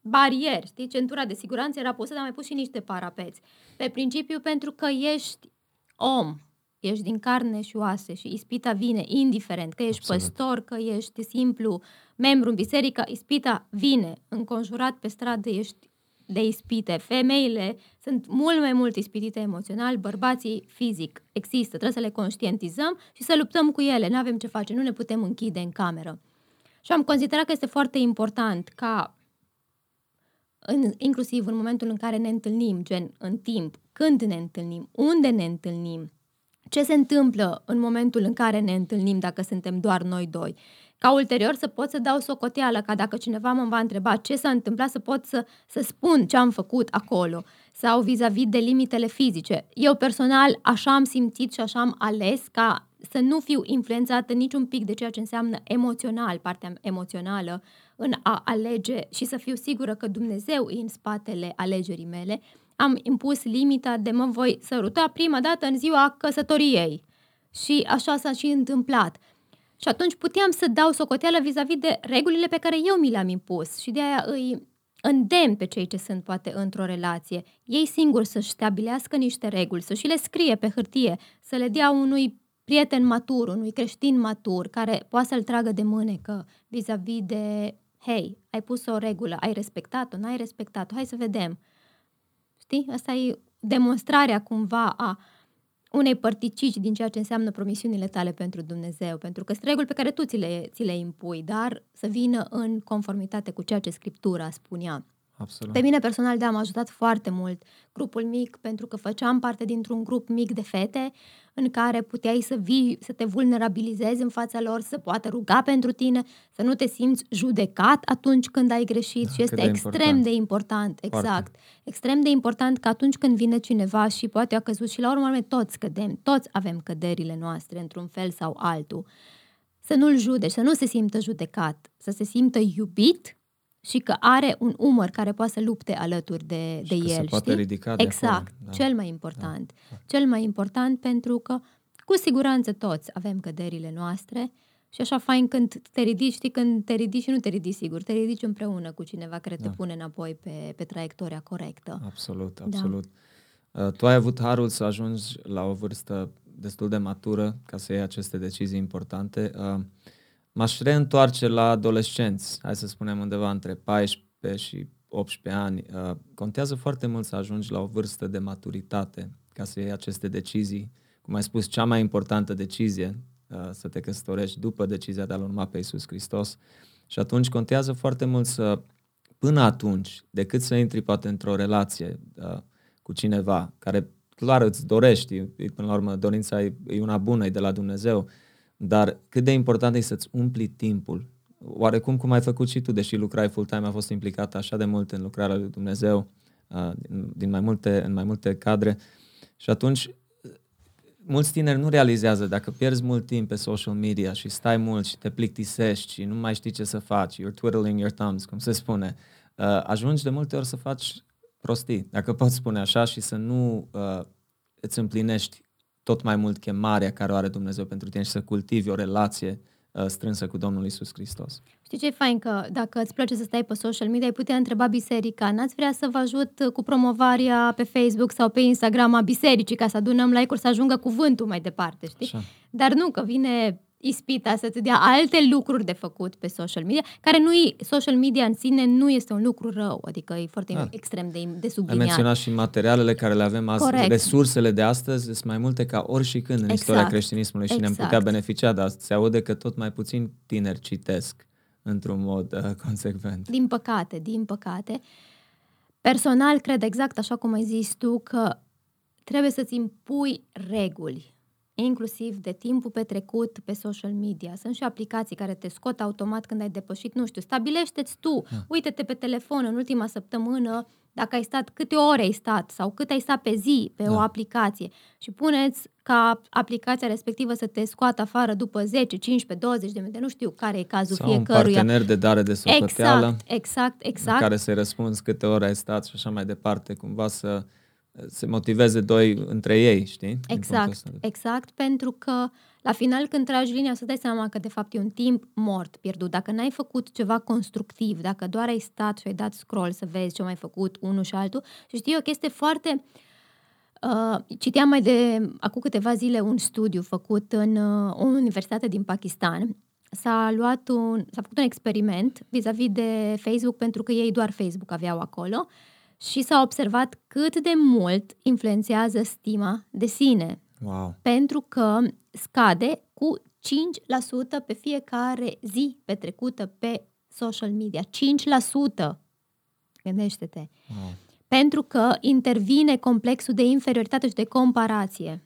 barieri, știi? Centura de siguranță era pusă, dar am mai pus și niște parapeți. Pe principiu pentru că ești om, ești din carne și oase și ispita vine, indiferent că ești Absolut. păstor, că ești simplu membru în biserică, ispita vine, înconjurat pe stradă ești de ispite. Femeile sunt mult mai mult ispitite emoțional, bărbații fizic. Există, trebuie să le conștientizăm și să luptăm cu ele. Nu avem ce face, nu ne putem închide în cameră. Și am considerat că este foarte important ca în, inclusiv în momentul în care ne întâlnim, gen în timp, când ne întâlnim, unde ne întâlnim, ce se întâmplă în momentul în care ne întâlnim dacă suntem doar noi doi. Ca ulterior să pot să dau socoteală, ca dacă cineva mă va întreba ce s-a întâmplat, să pot să, să spun ce am făcut acolo. Sau vis-a-vis de limitele fizice. Eu personal așa am simțit și așa am ales ca să nu fiu influențată niciun pic de ceea ce înseamnă emoțional, partea emoțională, în a alege și să fiu sigură că Dumnezeu e în spatele alegerii mele, am impus limita de mă voi săruta prima dată în ziua căsătoriei. Și așa s-a și întâmplat. Și atunci puteam să dau socoteală vis-a-vis de regulile pe care eu mi le-am impus și de aia îi îndemn pe cei ce sunt poate într-o relație, ei singuri să-și stabilească niște reguli, să și le scrie pe hârtie, să le dea unui prieten matur, unui creștin matur, care poate să-l tragă de mânecă vis-a-vis de, hei, ai pus o regulă, ai respectat-o, n-ai respectat-o, hai să vedem. Știi? Asta e demonstrarea cumva a unei părticici din ceea ce înseamnă promisiunile tale pentru Dumnezeu, pentru că sunt reguli pe care tu ți le, ți le impui, dar să vină în conformitate cu ceea ce Scriptura spunea. Absolut. Pe mine personal, da, m-a ajutat foarte mult grupul mic, pentru că făceam parte dintr-un grup mic de fete în care puteai să vii, să te vulnerabilizezi în fața lor, să poată ruga pentru tine, să nu te simți judecat atunci când ai greșit Da, și este cât de extrem important. de important, Foarte. exact. Extrem de important că atunci când vine cineva și poate a căzut și la urmă urmei toți cădem, toți avem căderile noastre într-un fel sau altul, să nu-l judeci, să nu se simtă judecat, să se simtă iubit și că are un umăr care poate să lupte alături de, de și el. se poate știi? ridica de Exact, acolo, da. cel mai important. Da. Cel mai important pentru că cu siguranță toți avem căderile noastre și așa fain când te ridici, știi, când te ridici și nu te ridici sigur, te ridici împreună cu cineva care da. te pune înapoi pe, pe traiectoria corectă. Absolut, absolut. Da. Tu ai avut harul să ajungi la o vârstă destul de matură ca să iei aceste decizii importante. Uh, m-aș reîntoarce la adolescenți, hai să spunem undeva între 14 și 18 ani. Uh, contează foarte mult să ajungi la o vârstă de maturitate ca să iei aceste decizii. Cum ai spus, cea mai importantă decizie uh, să te căsătorești după decizia de a-L urma pe Iisus Hristos. Și atunci contează foarte mult să, până atunci, decât să intri poate într-o relație uh, cu cineva care clar îți dorești, până la urmă dorința e, e una bună, e de la Dumnezeu, dar cât de important e să-ți umpli timpul. Oarecum cum ai făcut și tu, deși lucrai full-time, a fost implicat așa de mult în lucrarea lui Dumnezeu, uh, din mai multe, în mai multe cadre. Și atunci, mulți tineri nu realizează dacă pierzi mult timp pe social media și stai mult și te plictisești și nu mai știi ce să faci, you're twiddling your thumbs, cum se spune, uh, ajungi de multe ori să faci prostii, dacă pot spune așa, și să nu uh, îți împlinești tot mai mult chemarea care o are Dumnezeu pentru tine și să cultivi o relație uh, strânsă cu Domnul Isus Hristos. Știi ce e fain? Că dacă îți place să stai pe social media, ai putea întreba biserica. N-ați vrea să vă ajut cu promovarea pe Facebook sau pe Instagram a bisericii ca să adunăm like-uri să ajungă cuvântul mai departe, știi? Așa. Dar nu, că vine ispita să-ți dea alte lucruri de făcut pe social media, care nu e, social media în sine nu este un lucru rău, adică e foarte da. extrem de, de subliniat. Ai menționat și materialele care le avem astăzi, Corect. resursele de astăzi sunt mai multe ca oricând în exact. istoria creștinismului și exact. ne-am putea beneficia, dar se aude că tot mai puțin tineri citesc într-un mod uh, [LAUGHS] consecvent. Din păcate, din păcate. Personal, cred exact așa cum ai zis tu, că trebuie să-ți impui reguli inclusiv de timpul petrecut pe social media. Sunt și aplicații care te scot automat când ai depășit, nu știu, stabilește-ți tu, da. uite-te pe telefon în ultima săptămână dacă ai stat, câte ore ai stat sau cât ai stat pe zi pe da. o aplicație și puneți ca aplicația respectivă să te scoată afară după 10, 15, 20 de minute, nu știu care e cazul sau fiecăruia. un partener de dare de socoteală. Exact, exact, exact. care să-i răspunzi câte ore ai stat și așa mai departe, cumva să se motiveze doi între ei, știi? Exact, exact, pentru că la final când tragi linia să dai seama că de fapt e un timp mort, pierdut. Dacă n-ai făcut ceva constructiv, dacă doar ai stat și ai dat scroll să vezi ce mai făcut unul și altul, și știi, o chestie foarte... Uh, citeam mai de acum câteva zile un studiu făcut în uh, o universitate din Pakistan. S-a, luat un, s-a făcut un experiment vis-a-vis de Facebook pentru că ei doar Facebook aveau acolo și s-a observat cât de mult influențează stima de sine. Wow. Pentru că scade cu 5% pe fiecare zi petrecută pe social media. 5%! Gândește-te. Wow. Pentru că intervine complexul de inferioritate și de comparație.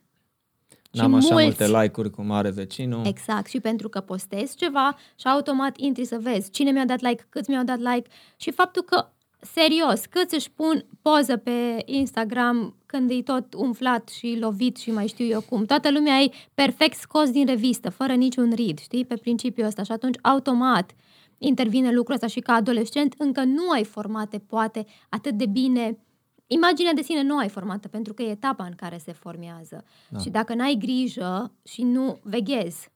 N-am așa mulți... multe like-uri cum are vecinul. Exact. Și pentru că postezi ceva și automat intri să vezi cine mi-a dat like, câți mi-au dat like și faptul că serios, cât își pun poză pe Instagram când e tot umflat și lovit și mai știu eu cum. Toată lumea e perfect scos din revistă, fără niciun rid, știi, pe principiul ăsta. Și atunci, automat, intervine lucrul ăsta și ca adolescent încă nu ai formate, poate, atât de bine Imaginea de sine nu ai formată, pentru că e etapa în care se formează. Da. Și dacă n-ai grijă și nu veghezi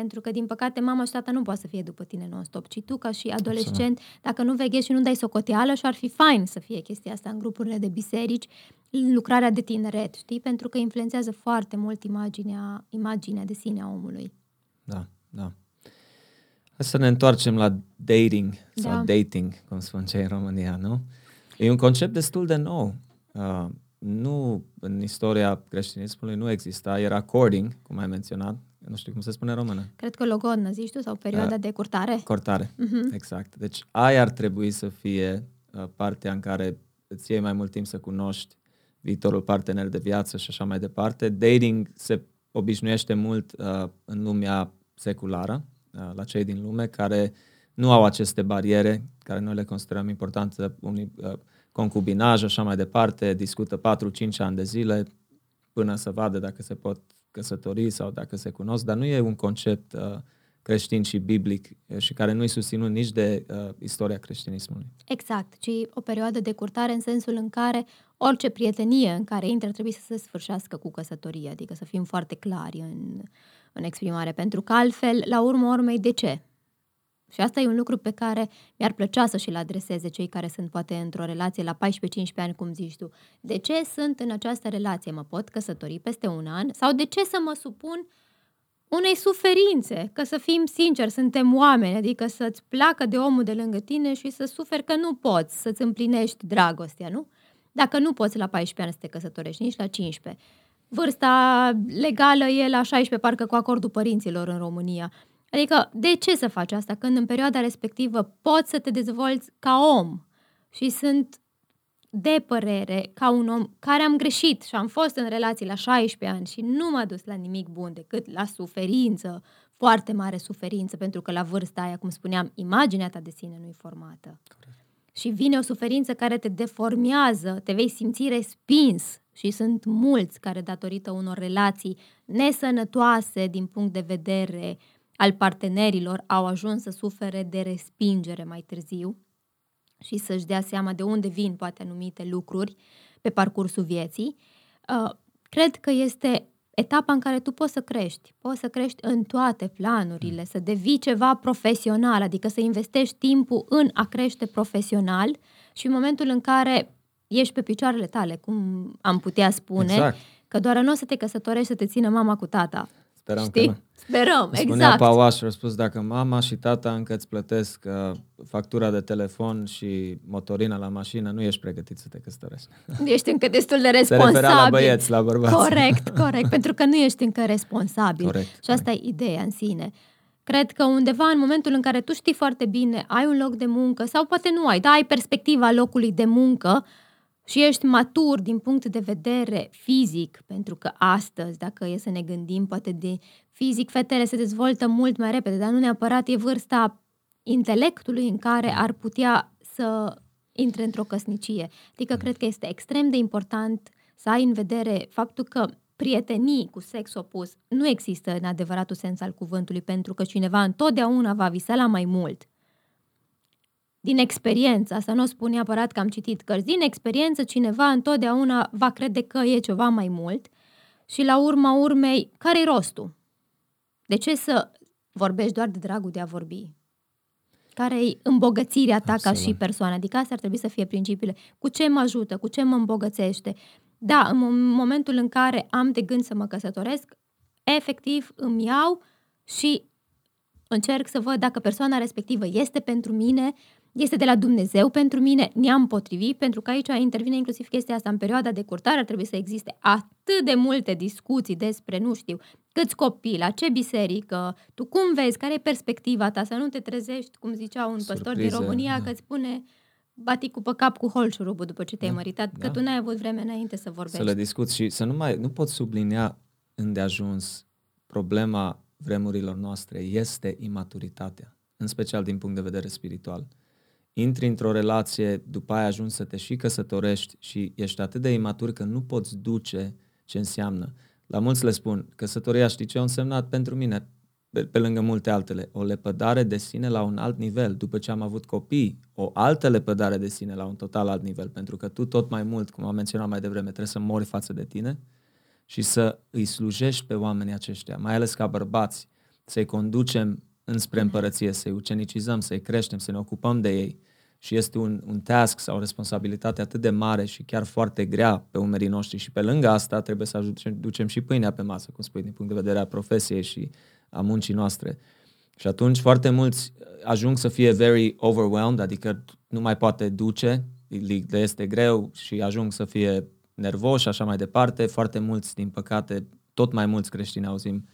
pentru că, din păcate, mama și tata nu poate să fie după tine non-stop, ci tu, ca și adolescent, Absolut. dacă nu veghezi și nu dai socoteală, și ar fi fain să fie chestia asta în grupurile de biserici, lucrarea de tineret, știi? Pentru că influențează foarte mult imaginea, imaginea de sine a omului. Da, da. Hai să ne întoarcem la dating sau da. dating, cum spun cei în România, nu? E un concept destul de nou. Uh, nu, în istoria creștinismului nu exista, era courting, cum ai menționat, nu știu cum se spune în română. Cred că logodnă, zici tu, sau perioada uh, de curtare. Cortare, uh-huh. exact. Deci aia ar trebui să fie uh, partea în care îți iei mai mult timp să cunoști viitorul partener de viață și așa mai departe. Dating se obișnuiește mult uh, în lumea seculară, uh, la cei din lume, care nu au aceste bariere, care noi le considerăm importante, unii uh, concubinaj, așa mai departe, discută 4-5 ani de zile până să vadă dacă se pot căsători sau dacă se cunosc, dar nu e un concept uh, creștin și biblic și care nu-i susținut nici de uh, istoria creștinismului. Exact, ci o perioadă de curtare în sensul în care orice prietenie în care intră trebuie să se sfârșească cu căsătoria, adică să fim foarte clari în, în exprimare, pentru că altfel, la urmă urmei, de ce? Și asta e un lucru pe care mi-ar plăcea să și-l adreseze cei care sunt poate într-o relație la 14-15 ani, cum zici tu. De ce sunt în această relație? Mă pot căsători peste un an? Sau de ce să mă supun unei suferințe? Că să fim sinceri, suntem oameni, adică să-ți placă de omul de lângă tine și să suferi că nu poți să-ți împlinești dragostea, nu? Dacă nu poți la 14 ani să te căsătorești, nici la 15. Vârsta legală e la 16, parcă cu acordul părinților în România. Adică, de ce să faci asta când în perioada respectivă poți să te dezvolți ca om? Și sunt de părere, ca un om care am greșit și am fost în relații la 16 ani și nu m-a dus la nimic bun decât la suferință, foarte mare suferință, pentru că la vârsta aia, cum spuneam, imaginea ta de sine nu e formată. Corect. Și vine o suferință care te deformează, te vei simți respins și sunt mulți care, datorită unor relații nesănătoase din punct de vedere uh, al partenerilor au ajuns să sufere de respingere mai târziu și să-și dea seama de unde vin poate anumite lucruri pe parcursul vieții, uh, cred că este etapa în care tu poți să crești. Poți să crești în toate planurile, să devii ceva profesional, adică să investești timpul în a crește profesional și în momentul în care ești pe picioarele tale, cum am putea spune, exact. că doar nu o să te căsătorești să te țină mama cu tata. Sperăm Știi? că nu. Sperăm, Spunea exact. Pauaș, a spus, dacă mama și tata încă îți plătesc uh, factura de telefon și motorina la mașină, nu ești pregătit să te căsătorești. [LAUGHS] Ești încă destul de responsabil. Se la băieți, la bărbați. Corect, [LAUGHS] corect, pentru că nu ești încă responsabil. Corect, și asta corect. e ideea în sine. Cred că undeva în momentul în care tu știi foarte bine, ai un loc de muncă sau poate nu ai, dar ai perspectiva locului de muncă, și ești matur din punct de vedere fizic, pentru că astăzi, dacă e să ne gândim, poate de fizic, fetele se dezvoltă mult mai repede, dar nu neapărat e vârsta intelectului în care ar putea să intre într-o căsnicie. Adică mm. cred că este extrem de important să ai în vedere faptul că prietenii cu sex opus nu există în adevăratul sens al cuvântului, pentru că cineva întotdeauna va visa la mai mult din experiență, asta nu o spun neapărat că am citit cărți, din experiență cineva întotdeauna va crede că e ceva mai mult și la urma urmei, care-i rostul? De ce să vorbești doar de dragul de a vorbi? Care-i îmbogățirea ta Absolut. ca și persoană? Adică astea ar trebui să fie principiile. Cu ce mă ajută? Cu ce mă îmbogățește? Da, în momentul în care am de gând să mă căsătoresc, efectiv îmi iau și încerc să văd dacă persoana respectivă este pentru mine, este de la Dumnezeu pentru mine, ne-am potrivit, pentru că aici intervine inclusiv chestia asta. În perioada de curtare ar trebui să existe atât de multe discuții despre, nu știu, câți copii, la ce biserică, tu cum vezi, care e perspectiva ta, să nu te trezești, cum zicea un Surprize, păstor din România, da. că îți spune baticul pe cap cu holșurubul după ce te-ai da, măritat, da. că tu n-ai avut vreme înainte să vorbești. Să le discuți și să nu mai, nu pot sublinia îndeajuns problema vremurilor noastre este imaturitatea, în special din punct de vedere spiritual intri într-o relație, după aia ajungi să te și căsătorești și ești atât de imatur că nu poți duce ce înseamnă. La mulți le spun, căsătoria știi ce a însemnat pentru mine, pe, pe lângă multe altele, o lepădare de sine la un alt nivel, după ce am avut copii, o altă lepădare de sine la un total alt nivel, pentru că tu tot mai mult, cum am menționat mai devreme, trebuie să mori față de tine și să îi slujești pe oamenii aceștia, mai ales ca bărbați, să-i conducem înspre împărăție, să-i ucenicizăm, să-i creștem, să ne ocupăm de ei. Și este un, un task sau o responsabilitate atât de mare și chiar foarte grea pe umerii noștri și pe lângă asta trebuie să aducem, ducem și pâinea pe masă, cum spui, din punct de vedere a profesiei și a muncii noastre. Și atunci foarte mulți ajung să fie very overwhelmed, adică nu mai poate duce, le este greu și ajung să fie nervoși și așa mai departe. Foarte mulți, din păcate, tot mai mulți creștini auzim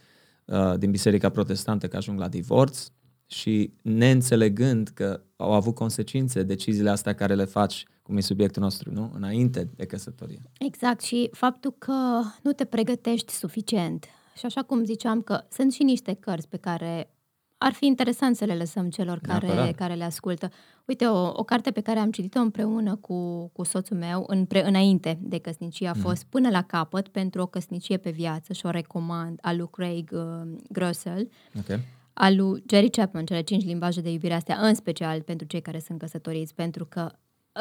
uh, din Biserica Protestantă că ajung la divorț și neînțelegând că au avut consecințe deciziile astea care le faci, cum e subiectul nostru, nu? Înainte de căsătorie. Exact și faptul că nu te pregătești suficient. Și așa cum ziceam că sunt și niște cărți pe care ar fi interesant să le lăsăm celor care, care le ascultă. Uite, o, o carte pe care am citit-o împreună cu, cu soțul meu în pre, înainte de căsnicie a mhm. fost mm. Până la capăt pentru o căsnicie pe viață și o recomand a lui Craig uh, Groeschel. Okay. Al lui Jerry Chapman, cele cinci limbaje de iubire astea, în special pentru cei care sunt căsătoriți, pentru că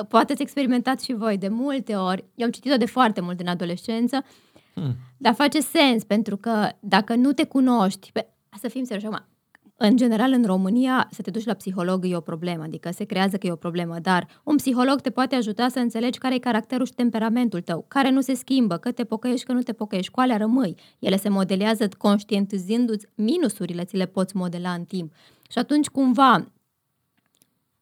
uh, poate să experimentați și voi de multe ori. Eu am citit-o de foarte mult în adolescență, hmm. dar face sens, pentru că dacă nu te cunoști, pe, să fim serioși acum, în general, în România, să te duci la psiholog e o problemă, adică se creează că e o problemă, dar un psiholog te poate ajuta să înțelegi care e caracterul și temperamentul tău, care nu se schimbă, că te pocăiești, că nu te pocăiești, cu alea rămâi. Ele se modelează conștientizându-ți minusurile, ți le poți modela în timp. Și atunci, cumva,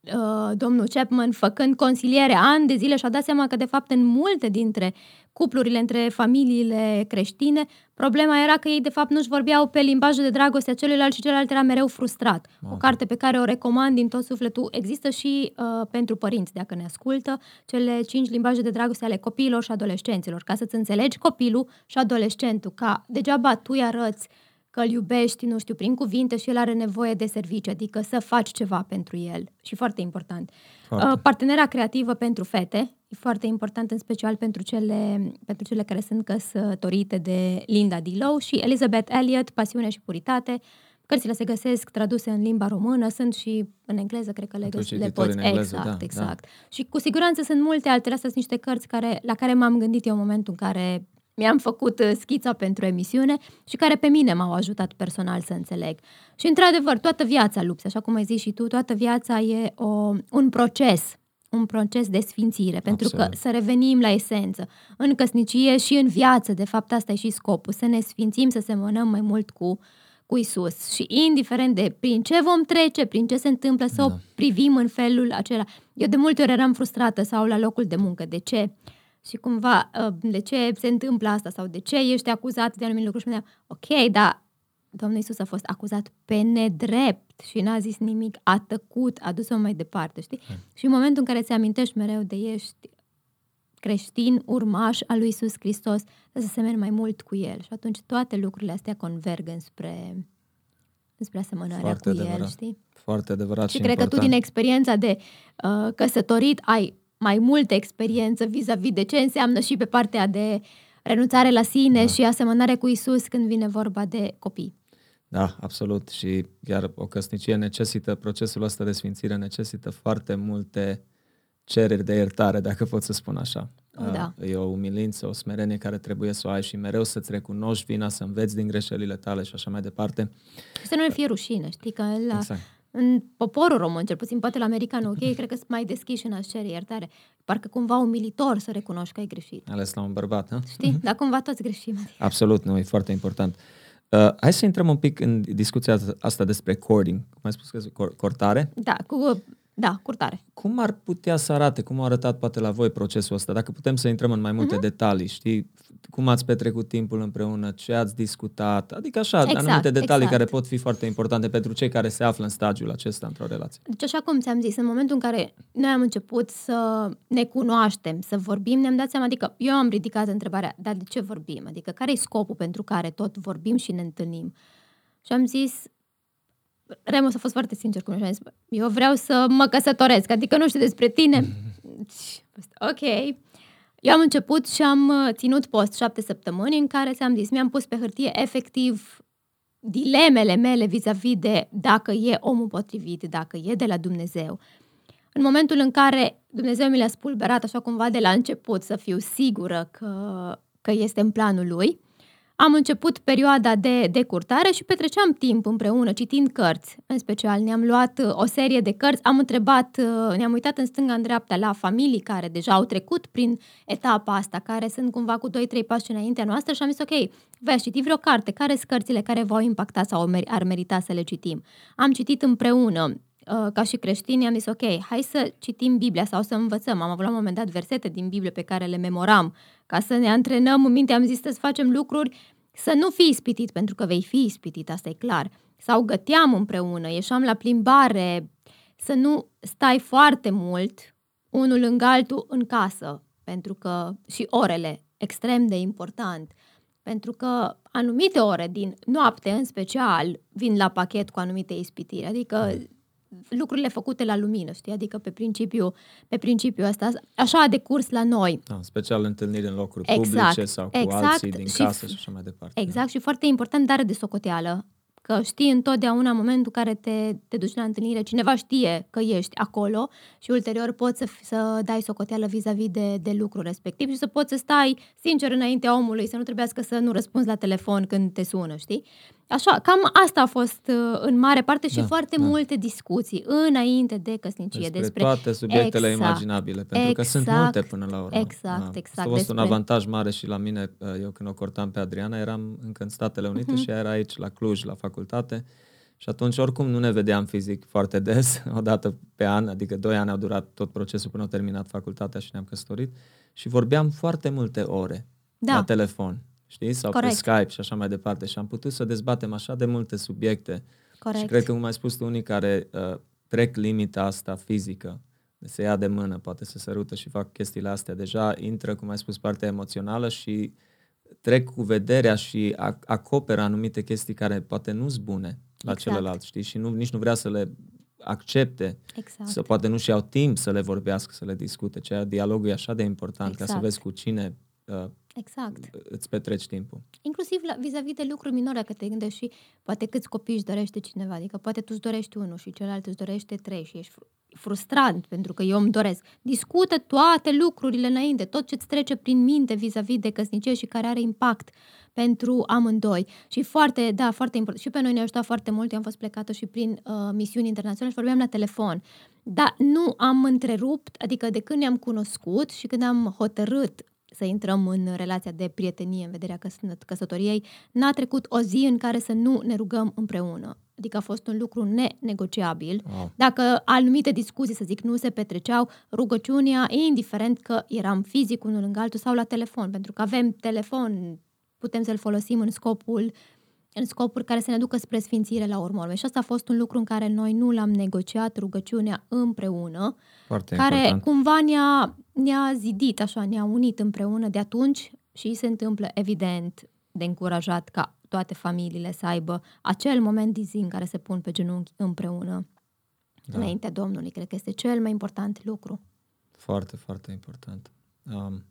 uh, domnul Chapman, făcând consiliere ani de zile, și-a dat seama că, de fapt, în multe dintre cuplurile între familiile creștine, problema era că ei, de fapt, nu-și vorbeau pe limbajul de dragoste a celuilalt și celălalt era mereu frustrat. Okay. O carte pe care o recomand din tot sufletul. Există și uh, pentru părinți, dacă ne ascultă, cele cinci limbaje de dragoste ale copiilor și adolescenților, ca să-ți înțelegi copilul și adolescentul, ca degeaba tu îi arăți că îl iubești, nu știu, prin cuvinte și el are nevoie de serviciu, adică să faci ceva pentru el. Și foarte important. Foarte. Uh, partenera creativă pentru fete, e foarte important în special pentru cele, pentru cele care sunt căsătorite de Linda Dillow și Elizabeth Elliot, Pasiune și Puritate. Cărțile se găsesc traduse în limba română, sunt și în engleză, cred că le, găs- le poți. Engleză, exact, da, exact. Da. Și cu siguranță sunt multe altele. Astea sunt niște cărți care, la care m-am gândit eu în momentul în care mi-am făcut uh, schița pentru emisiune și care pe mine m-au ajutat personal să înțeleg. Și într-adevăr, toată viața lupți, așa cum ai zis și tu, toată viața e o, un proces un proces de sfințire, pentru Absolut. că să revenim la esență. În căsnicie și în viață, de fapt, asta e și scopul, să ne sfințim, să semănăm mai mult cu, cu Isus. Și indiferent de prin ce vom trece, prin ce se întâmplă, să da. o privim în felul acela. Eu de multe ori eram frustrată sau la locul de muncă. De ce? Și cumva ă, de ce se întâmplă asta sau de ce ești acuzat de anumite lucruri și mă ok, dar Domnul Iisus a fost acuzat pe nedrept și n-a zis nimic, a tăcut, a dus-o mai departe, știi? Hmm. Și în momentul în care ți amintești mereu de ești creștin, urmaș al lui Iisus Hristos, să se mergi mai mult cu El. Și atunci toate lucrurile astea converg înspre, înspre asemănarea Foarte cu adevărat. El, știi? Foarte adevărat și, și cred important. că tu din experiența de uh, căsătorit ai mai multă experiență vis-a-vis de ce înseamnă și pe partea de renunțare la sine da. și asemănare cu Isus când vine vorba de copii. Da, absolut. Și chiar o căsnicie necesită, procesul ăsta de sfințire necesită foarte multe cereri de iertare, dacă pot să spun așa. O, da. E o umilință, o smerenie care trebuie să o ai și mereu să-ți recunoști vina, să înveți din greșelile tale și așa mai departe. Să nu ne fie rușine, știi, că la, exact în poporul român, cel puțin poate la american, ok, cred că sunt mai deschiși în a-și cere iertare. Parcă cumva umilitor să recunoști că ai greșit. Ales la un bărbat, ha? Știi? Dar cumva toți greșim. Adică. Absolut, nu, e foarte important. Uh, hai să intrăm un pic în discuția asta despre courting. Cum ai spus că cor- cortare? Da, cu da, curtare. Cum ar putea să arate, cum a arătat poate la voi procesul ăsta? Dacă putem să intrăm în mai multe uh-huh. detalii, știi? Cum ați petrecut timpul împreună, ce ați discutat, adică așa, exact, anumite detalii exact. care pot fi foarte importante pentru cei care se află în stadiul acesta într-o relație. Deci așa cum ți-am zis, în momentul în care noi am început să ne cunoaștem, să vorbim, ne-am dat seama, adică eu am ridicat întrebarea, dar de ce vorbim? Adică care e scopul pentru care tot vorbim și ne întâlnim? Și am zis, Remus a fost foarte sincer cu mine și a zis, eu vreau să mă căsătoresc, adică nu știu despre tine. [LAUGHS] ok. Eu am început și am uh, ținut post șapte săptămâni în care ți-am zis, mi-am pus pe hârtie efectiv dilemele mele vis-a-vis de dacă e omul potrivit, dacă e de la Dumnezeu. În momentul în care Dumnezeu mi le-a spulberat așa cumva de la început să fiu sigură că, că este în planul lui, am început perioada de, de curtare și petreceam timp împreună citind cărți. În special ne-am luat uh, o serie de cărți, am întrebat, uh, ne-am uitat în stânga în dreapta la familii care deja au trecut prin etapa asta, care sunt cumva cu 2-3 pași înaintea noastră și am zis ok, vei citi vreo carte, care sunt cărțile care v-au impactat sau ar merita să le citim. Am citit împreună uh, ca și creștini, am zis, ok, hai să citim Biblia sau să învățăm. Am avut la un moment dat versete din Biblie pe care le memoram ca să ne antrenăm în minte. Am zis să facem lucruri să nu fii ispitit, pentru că vei fi ispitit, asta e clar. Sau găteam împreună, ieșeam la plimbare, să nu stai foarte mult unul lângă altul în casă, pentru că și orele, extrem de important, pentru că anumite ore din noapte în special vin la pachet cu anumite ispitiri, adică lucrurile făcute la lumină, știi? Adică pe principiu, pe principiu ăsta. Așa a decurs la noi. Da, special întâlniri în locuri exact, publice sau cu exact, alții din și, casă și așa mai departe. Exact da. și foarte important dare de socoteală. Că că știi întotdeauna în momentul în care te, te duci la întâlnire, cineva știe că ești acolo și ulterior poți să, să dai socoteală vis-a-vis de, de lucru respectiv și să poți să stai sincer înaintea omului, să nu trebuiască să nu răspunzi la telefon când te sună, știi? Așa, cam asta a fost uh, în mare parte și da, foarte da. multe discuții înainte de căsnicie. Despre, despre toate subiectele exact, imaginabile, pentru exact, că sunt exact, multe până la urmă. Exact, da. exact. Asta a fost despre... un avantaj mare și la mine, uh, eu când o cortam pe Adriana, eram încă în Statele Unite uh-huh. și ea era aici la Cluj, la facultate. Și atunci oricum nu ne vedeam fizic foarte des, [LAUGHS] o dată pe an, adică doi ani au durat tot procesul până au terminat facultatea și ne-am căsătorit și vorbeam foarte multe ore da. la telefon știi? Sau Corect. pe Skype și așa mai departe. Și am putut să dezbatem așa de multe subiecte. Corect. Și cred că, cum ai spus tu, unii care uh, trec limita asta fizică, de se ia de mână, poate să sărută și fac chestiile astea, deja intră, cum ai spus, partea emoțională și trec cu vederea și acoperă anumite chestii care poate nu sunt bune la exact. celălalt, știi? Și nu, nici nu vrea să le accepte, exact. să poate nu și au timp să le vorbească, să le discute. Ceea dialogul e așa de important exact. ca să exact. vezi cu cine uh, Exact. îți petreci timpul. Inclusiv la, vis-a-vis de lucruri minore, că te gândești și poate câți copii își dorește cineva, adică poate tu îți dorești unul și celălalt îți dorește trei și ești frustrant pentru că eu îmi doresc. Discută toate lucrurile înainte, tot ce îți trece prin minte vis-a-vis de căsnicie și care are impact pentru amândoi. Și foarte, da, foarte important. Și pe noi ne-a ajutat foarte mult. Eu am fost plecată și prin uh, misiuni internaționale și vorbeam la telefon. Dar nu am întrerupt, adică de când ne-am cunoscut și când am hotărât să intrăm în relația de prietenie în vederea căs- căsătoriei, n-a trecut o zi în care să nu ne rugăm împreună. Adică a fost un lucru nenegociabil. Wow. Dacă anumite discuții, să zic, nu se petreceau, rugăciunea, indiferent că eram fizic unul lângă altul sau la telefon, pentru că avem telefon, putem să-l folosim în scopul în scopuri care să ne ducă spre sfințire la urmă. Și asta a fost un lucru în care noi nu l-am negociat, rugăciunea împreună, Foarte care important. cumva ne-a, ne-a zidit, așa, ne-a unit împreună de atunci și se întâmplă, evident, de încurajat ca toate familiile să aibă acel moment de zi în care se pun pe genunchi împreună da. înaintea Domnului. Cred că este cel mai important lucru. Foarte, foarte important. Um,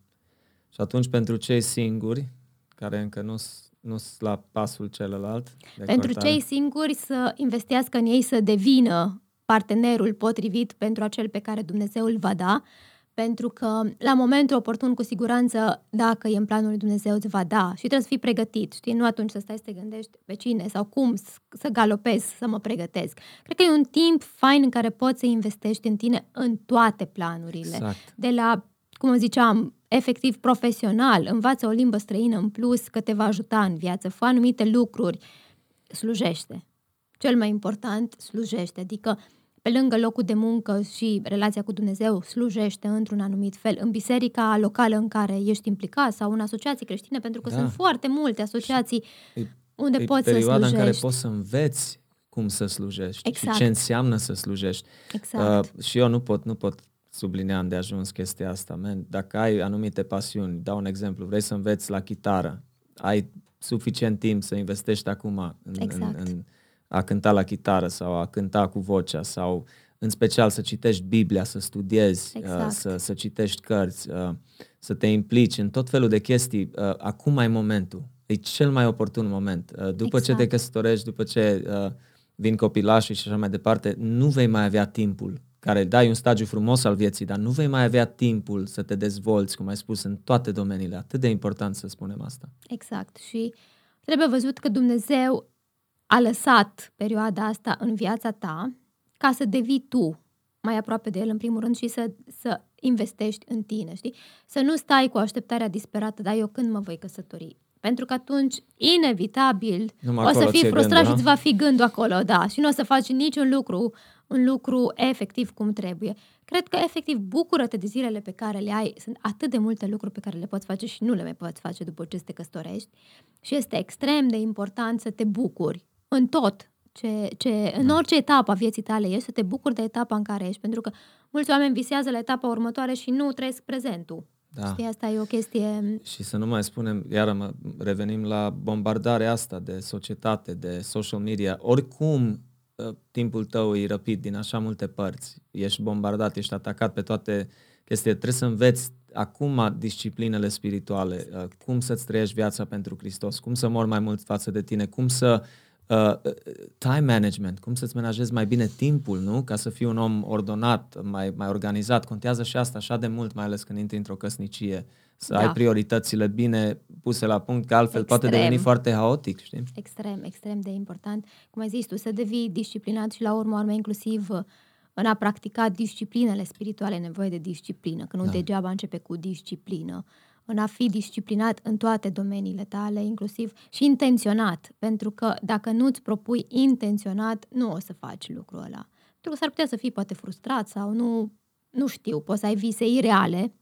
și atunci, pentru cei singuri, care încă nu sunt nu la pasul celălalt. Pentru cortare. cei singuri să investească în ei, să devină partenerul potrivit pentru acel pe care Dumnezeu îl va da, pentru că la momentul oportun, cu siguranță, dacă e în planul lui Dumnezeu, îți va da și trebuie să fii pregătit, știi? Nu atunci să stai să te gândești pe cine sau cum să galopez, să mă pregătesc. Cred că e un timp fain în care poți să investești în tine în toate planurile. Exact. De la, cum ziceam, efectiv profesional, învață o limbă străină în plus că te va ajuta în viață, fă anumite lucruri, slujește. Cel mai important, slujește. Adică, pe lângă locul de muncă și relația cu Dumnezeu, slujește într-un anumit fel. În biserica locală în care ești implicat sau în asociații creștine, pentru că da. sunt foarte multe asociații e, unde e poți să slujești. perioada în care poți să înveți cum să slujești exact. și ce înseamnă să slujești. Exact. Uh, și eu nu pot, nu pot sublineam de ajuns chestia asta. Man, dacă ai anumite pasiuni, dau un exemplu, vrei să înveți la chitară, ai suficient timp să investești acum în, exact. în, în a cânta la chitară sau a cânta cu vocea sau în special să citești Biblia, să studiezi, uh, exact. uh, să, să citești cărți, uh, să te implici în tot felul de chestii. Uh, acum ai momentul. E cel mai oportun moment. Uh, după exact. ce te căsătorești, după ce uh, vin copilașii și așa mai departe, nu vei mai avea timpul care dai un stagiu frumos al vieții, dar nu vei mai avea timpul să te dezvolți, cum ai spus, în toate domeniile. Atât de important să spunem asta. Exact. Și trebuie văzut că Dumnezeu a lăsat perioada asta în viața ta ca să devii tu mai aproape de El, în primul rând, și să, să investești în tine, știi? Să nu stai cu așteptarea disperată, dar eu când mă voi căsători? Pentru că atunci, inevitabil, Numai o să fii frustrat gândul, și îți va fi gândul acolo, da, și nu o să faci niciun lucru un lucru efectiv cum trebuie. Cred că efectiv bucură-te de zilele pe care le ai. Sunt atât de multe lucruri pe care le poți face și nu le mai poți face după ce te căsătorești și este extrem de important să te bucuri în tot. Ce, ce, în da. orice etapă a vieții tale ești, să te bucuri de etapa în care ești, pentru că mulți oameni visează la etapa următoare și nu trăiesc prezentul. Da. Știi, asta e o chestie... Și să nu mai spunem, iar mă, revenim la bombardarea asta de societate, de social media. Oricum Uh, timpul tău e răpit din așa multe părți, ești bombardat, ești atacat pe toate chestiile, trebuie să înveți acum disciplinele spirituale, uh, cum să-ți trăiești viața pentru Hristos, cum să mor mai mult față de tine, cum să Uh, time management, cum să-ți menajezi mai bine timpul, nu? Ca să fii un om ordonat, mai, mai organizat. Contează și asta așa de mult, mai ales când intri într-o căsnicie. Să da. ai prioritățile bine puse la punct, că altfel extrem. poate deveni foarte haotic, știi? Extrem, extrem de important. Cum ai zis tu, să devii disciplinat și la urmă urmă inclusiv uh, în a practica disciplinele spirituale, nevoie de disciplină, că nu da. degeaba începe cu disciplină. Uh, în a fi disciplinat în toate domeniile tale, inclusiv și intenționat, pentru că dacă nu îți propui intenționat, nu o să faci lucrul ăla. Pentru că s-ar putea să fii poate frustrat sau nu, nu știu, poți să ai vise ireale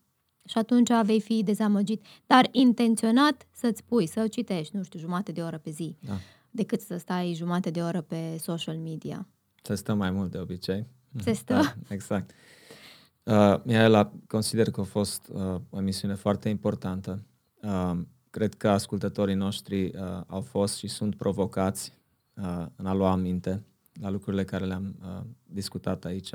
și atunci vei fi dezamăgit, dar intenționat să-ți pui, să citești, nu știu, jumate de oră pe zi, da. decât să stai jumate de oră pe social media. Se stă mai mult de obicei. Se stă. Da, exact. Uh, Mihaela, consider că a fost uh, o emisiune foarte importantă. Uh, cred că ascultătorii noștri uh, au fost și sunt provocați uh, în a lua aminte la lucrurile care le-am uh, discutat aici.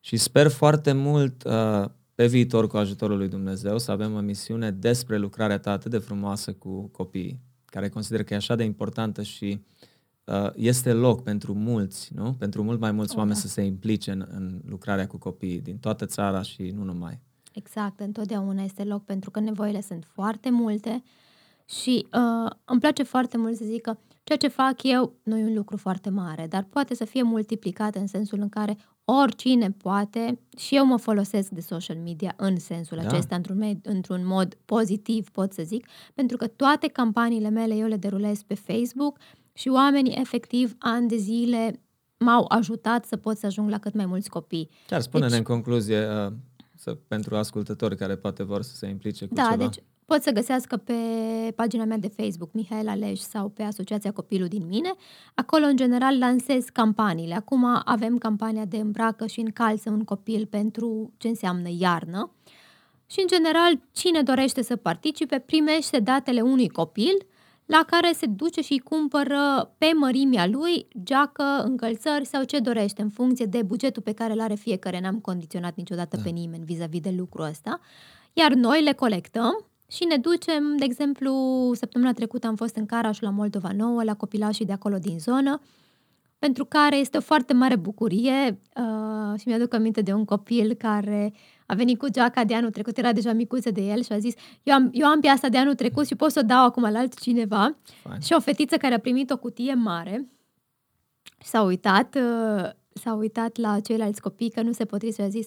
Și sper foarte mult uh, pe viitor, cu ajutorul lui Dumnezeu, să avem o misiune despre lucrarea ta atât de frumoasă cu copiii, care consider că e așa de importantă și uh, Uh, este loc pentru mulți, nu? Pentru mult mai mulți oh, oameni da. să se implice în, în lucrarea cu copiii din toată țara și nu numai. Exact, întotdeauna este loc pentru că nevoile sunt foarte multe și uh, îmi place foarte mult să zic că ceea ce fac eu nu e un lucru foarte mare, dar poate să fie multiplicat în sensul în care oricine poate și eu mă folosesc de social media în sensul da. acesta, într-un, med, într-un mod pozitiv, pot să zic, pentru că toate campaniile mele eu le derulez pe Facebook, și oamenii, efectiv, ani de zile m-au ajutat să pot să ajung la cât mai mulți copii. Chiar spune-ne deci, în concluzie uh, să, pentru ascultători care poate vor să se implice cu da, ceva. deci pot să găsească pe pagina mea de Facebook, Mihaela Alej, sau pe Asociația Copilul din Mine. Acolo, în general, lansez campaniile. Acum avem campania de îmbracă și încalță un copil pentru ce înseamnă iarnă. Și, în general, cine dorește să participe primește datele unui copil – la care se duce și îi cumpără pe mărimea lui geacă, încălțări sau ce dorește, în funcție de bugetul pe care îl are fiecare. N-am condiționat niciodată da. pe nimeni vis-a-vis de lucrul ăsta. Iar noi le colectăm și ne ducem, de exemplu, săptămâna trecută am fost în Caraș la Moldova Nouă, la copilașii de acolo din zonă, pentru care este o foarte mare bucurie uh, și mi-aduc aminte de un copil care a venit cu geaca de anul trecut, era deja micuță de el și a zis eu am, eu am pe asta de anul trecut și pot să o dau acum la altcineva. Fine. Și o fetiță care a primit o cutie mare s-a uitat, uh, s-a uitat la ceilalți copii că nu se potrivi și a zis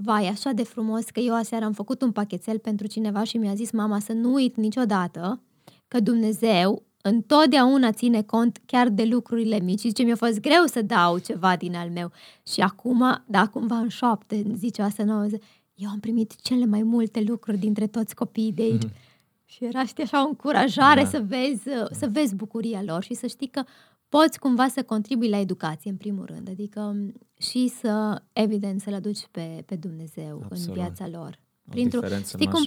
vai, așa de frumos că eu aseară am făcut un pachetel pentru cineva și mi-a zis mama să nu uit niciodată că Dumnezeu întotdeauna ține cont chiar de lucrurile mici. Zice, mi-a fost greu să dau ceva din al meu. Și acum, da, cumva în șoapte, zice asta nouă, eu am primit cele mai multe lucruri dintre toți copiii de aici. Mm-hmm. Și era, știi, așa o încurajare da. să, vezi, să vezi bucuria lor și să știi că poți cumva să contribui la educație, în primul rând. Adică și să, evident, să-L aduci pe, pe Dumnezeu Absolut. în viața lor. Printr-o, știi cum,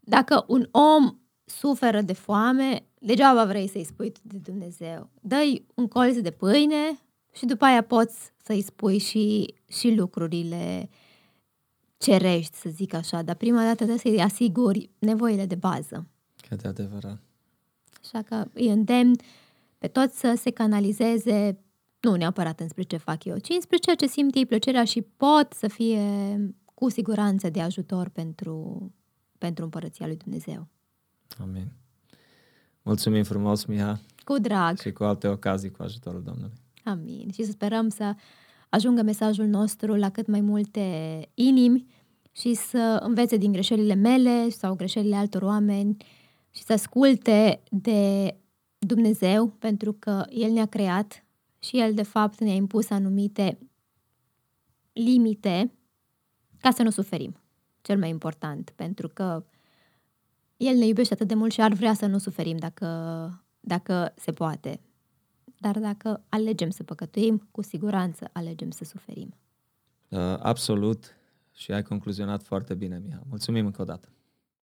dacă un om suferă de foame, degeaba vrei să-i spui de Dumnezeu. Dă-i un colț de pâine și după aia poți să-i spui și, și lucrurile cerești, să zic așa, dar prima dată trebuie să-i asiguri nevoile de bază. Că de adevărat. Așa că îi îndemn pe toți să se canalizeze, nu neapărat înspre ce fac eu, ci înspre ceea ce simt ei plăcerea și pot să fie cu siguranță de ajutor pentru, pentru împărăția lui Dumnezeu. Amin. Mulțumim frumos, Miha. Cu drag. Și cu alte ocazii cu ajutorul Domnului. Amin. Și să sperăm să ajungă mesajul nostru la cât mai multe inimi și să învețe din greșelile mele sau greșelile altor oameni și să asculte de Dumnezeu, pentru că El ne-a creat și El, de fapt, ne-a impus anumite limite ca să nu suferim. Cel mai important, pentru că el ne iubește atât de mult și ar vrea să nu suferim dacă, dacă se poate. Dar dacă alegem să păcătuim, cu siguranță alegem să suferim. Uh, absolut. Și ai concluzionat foarte bine, Miha. Mulțumim încă o dată.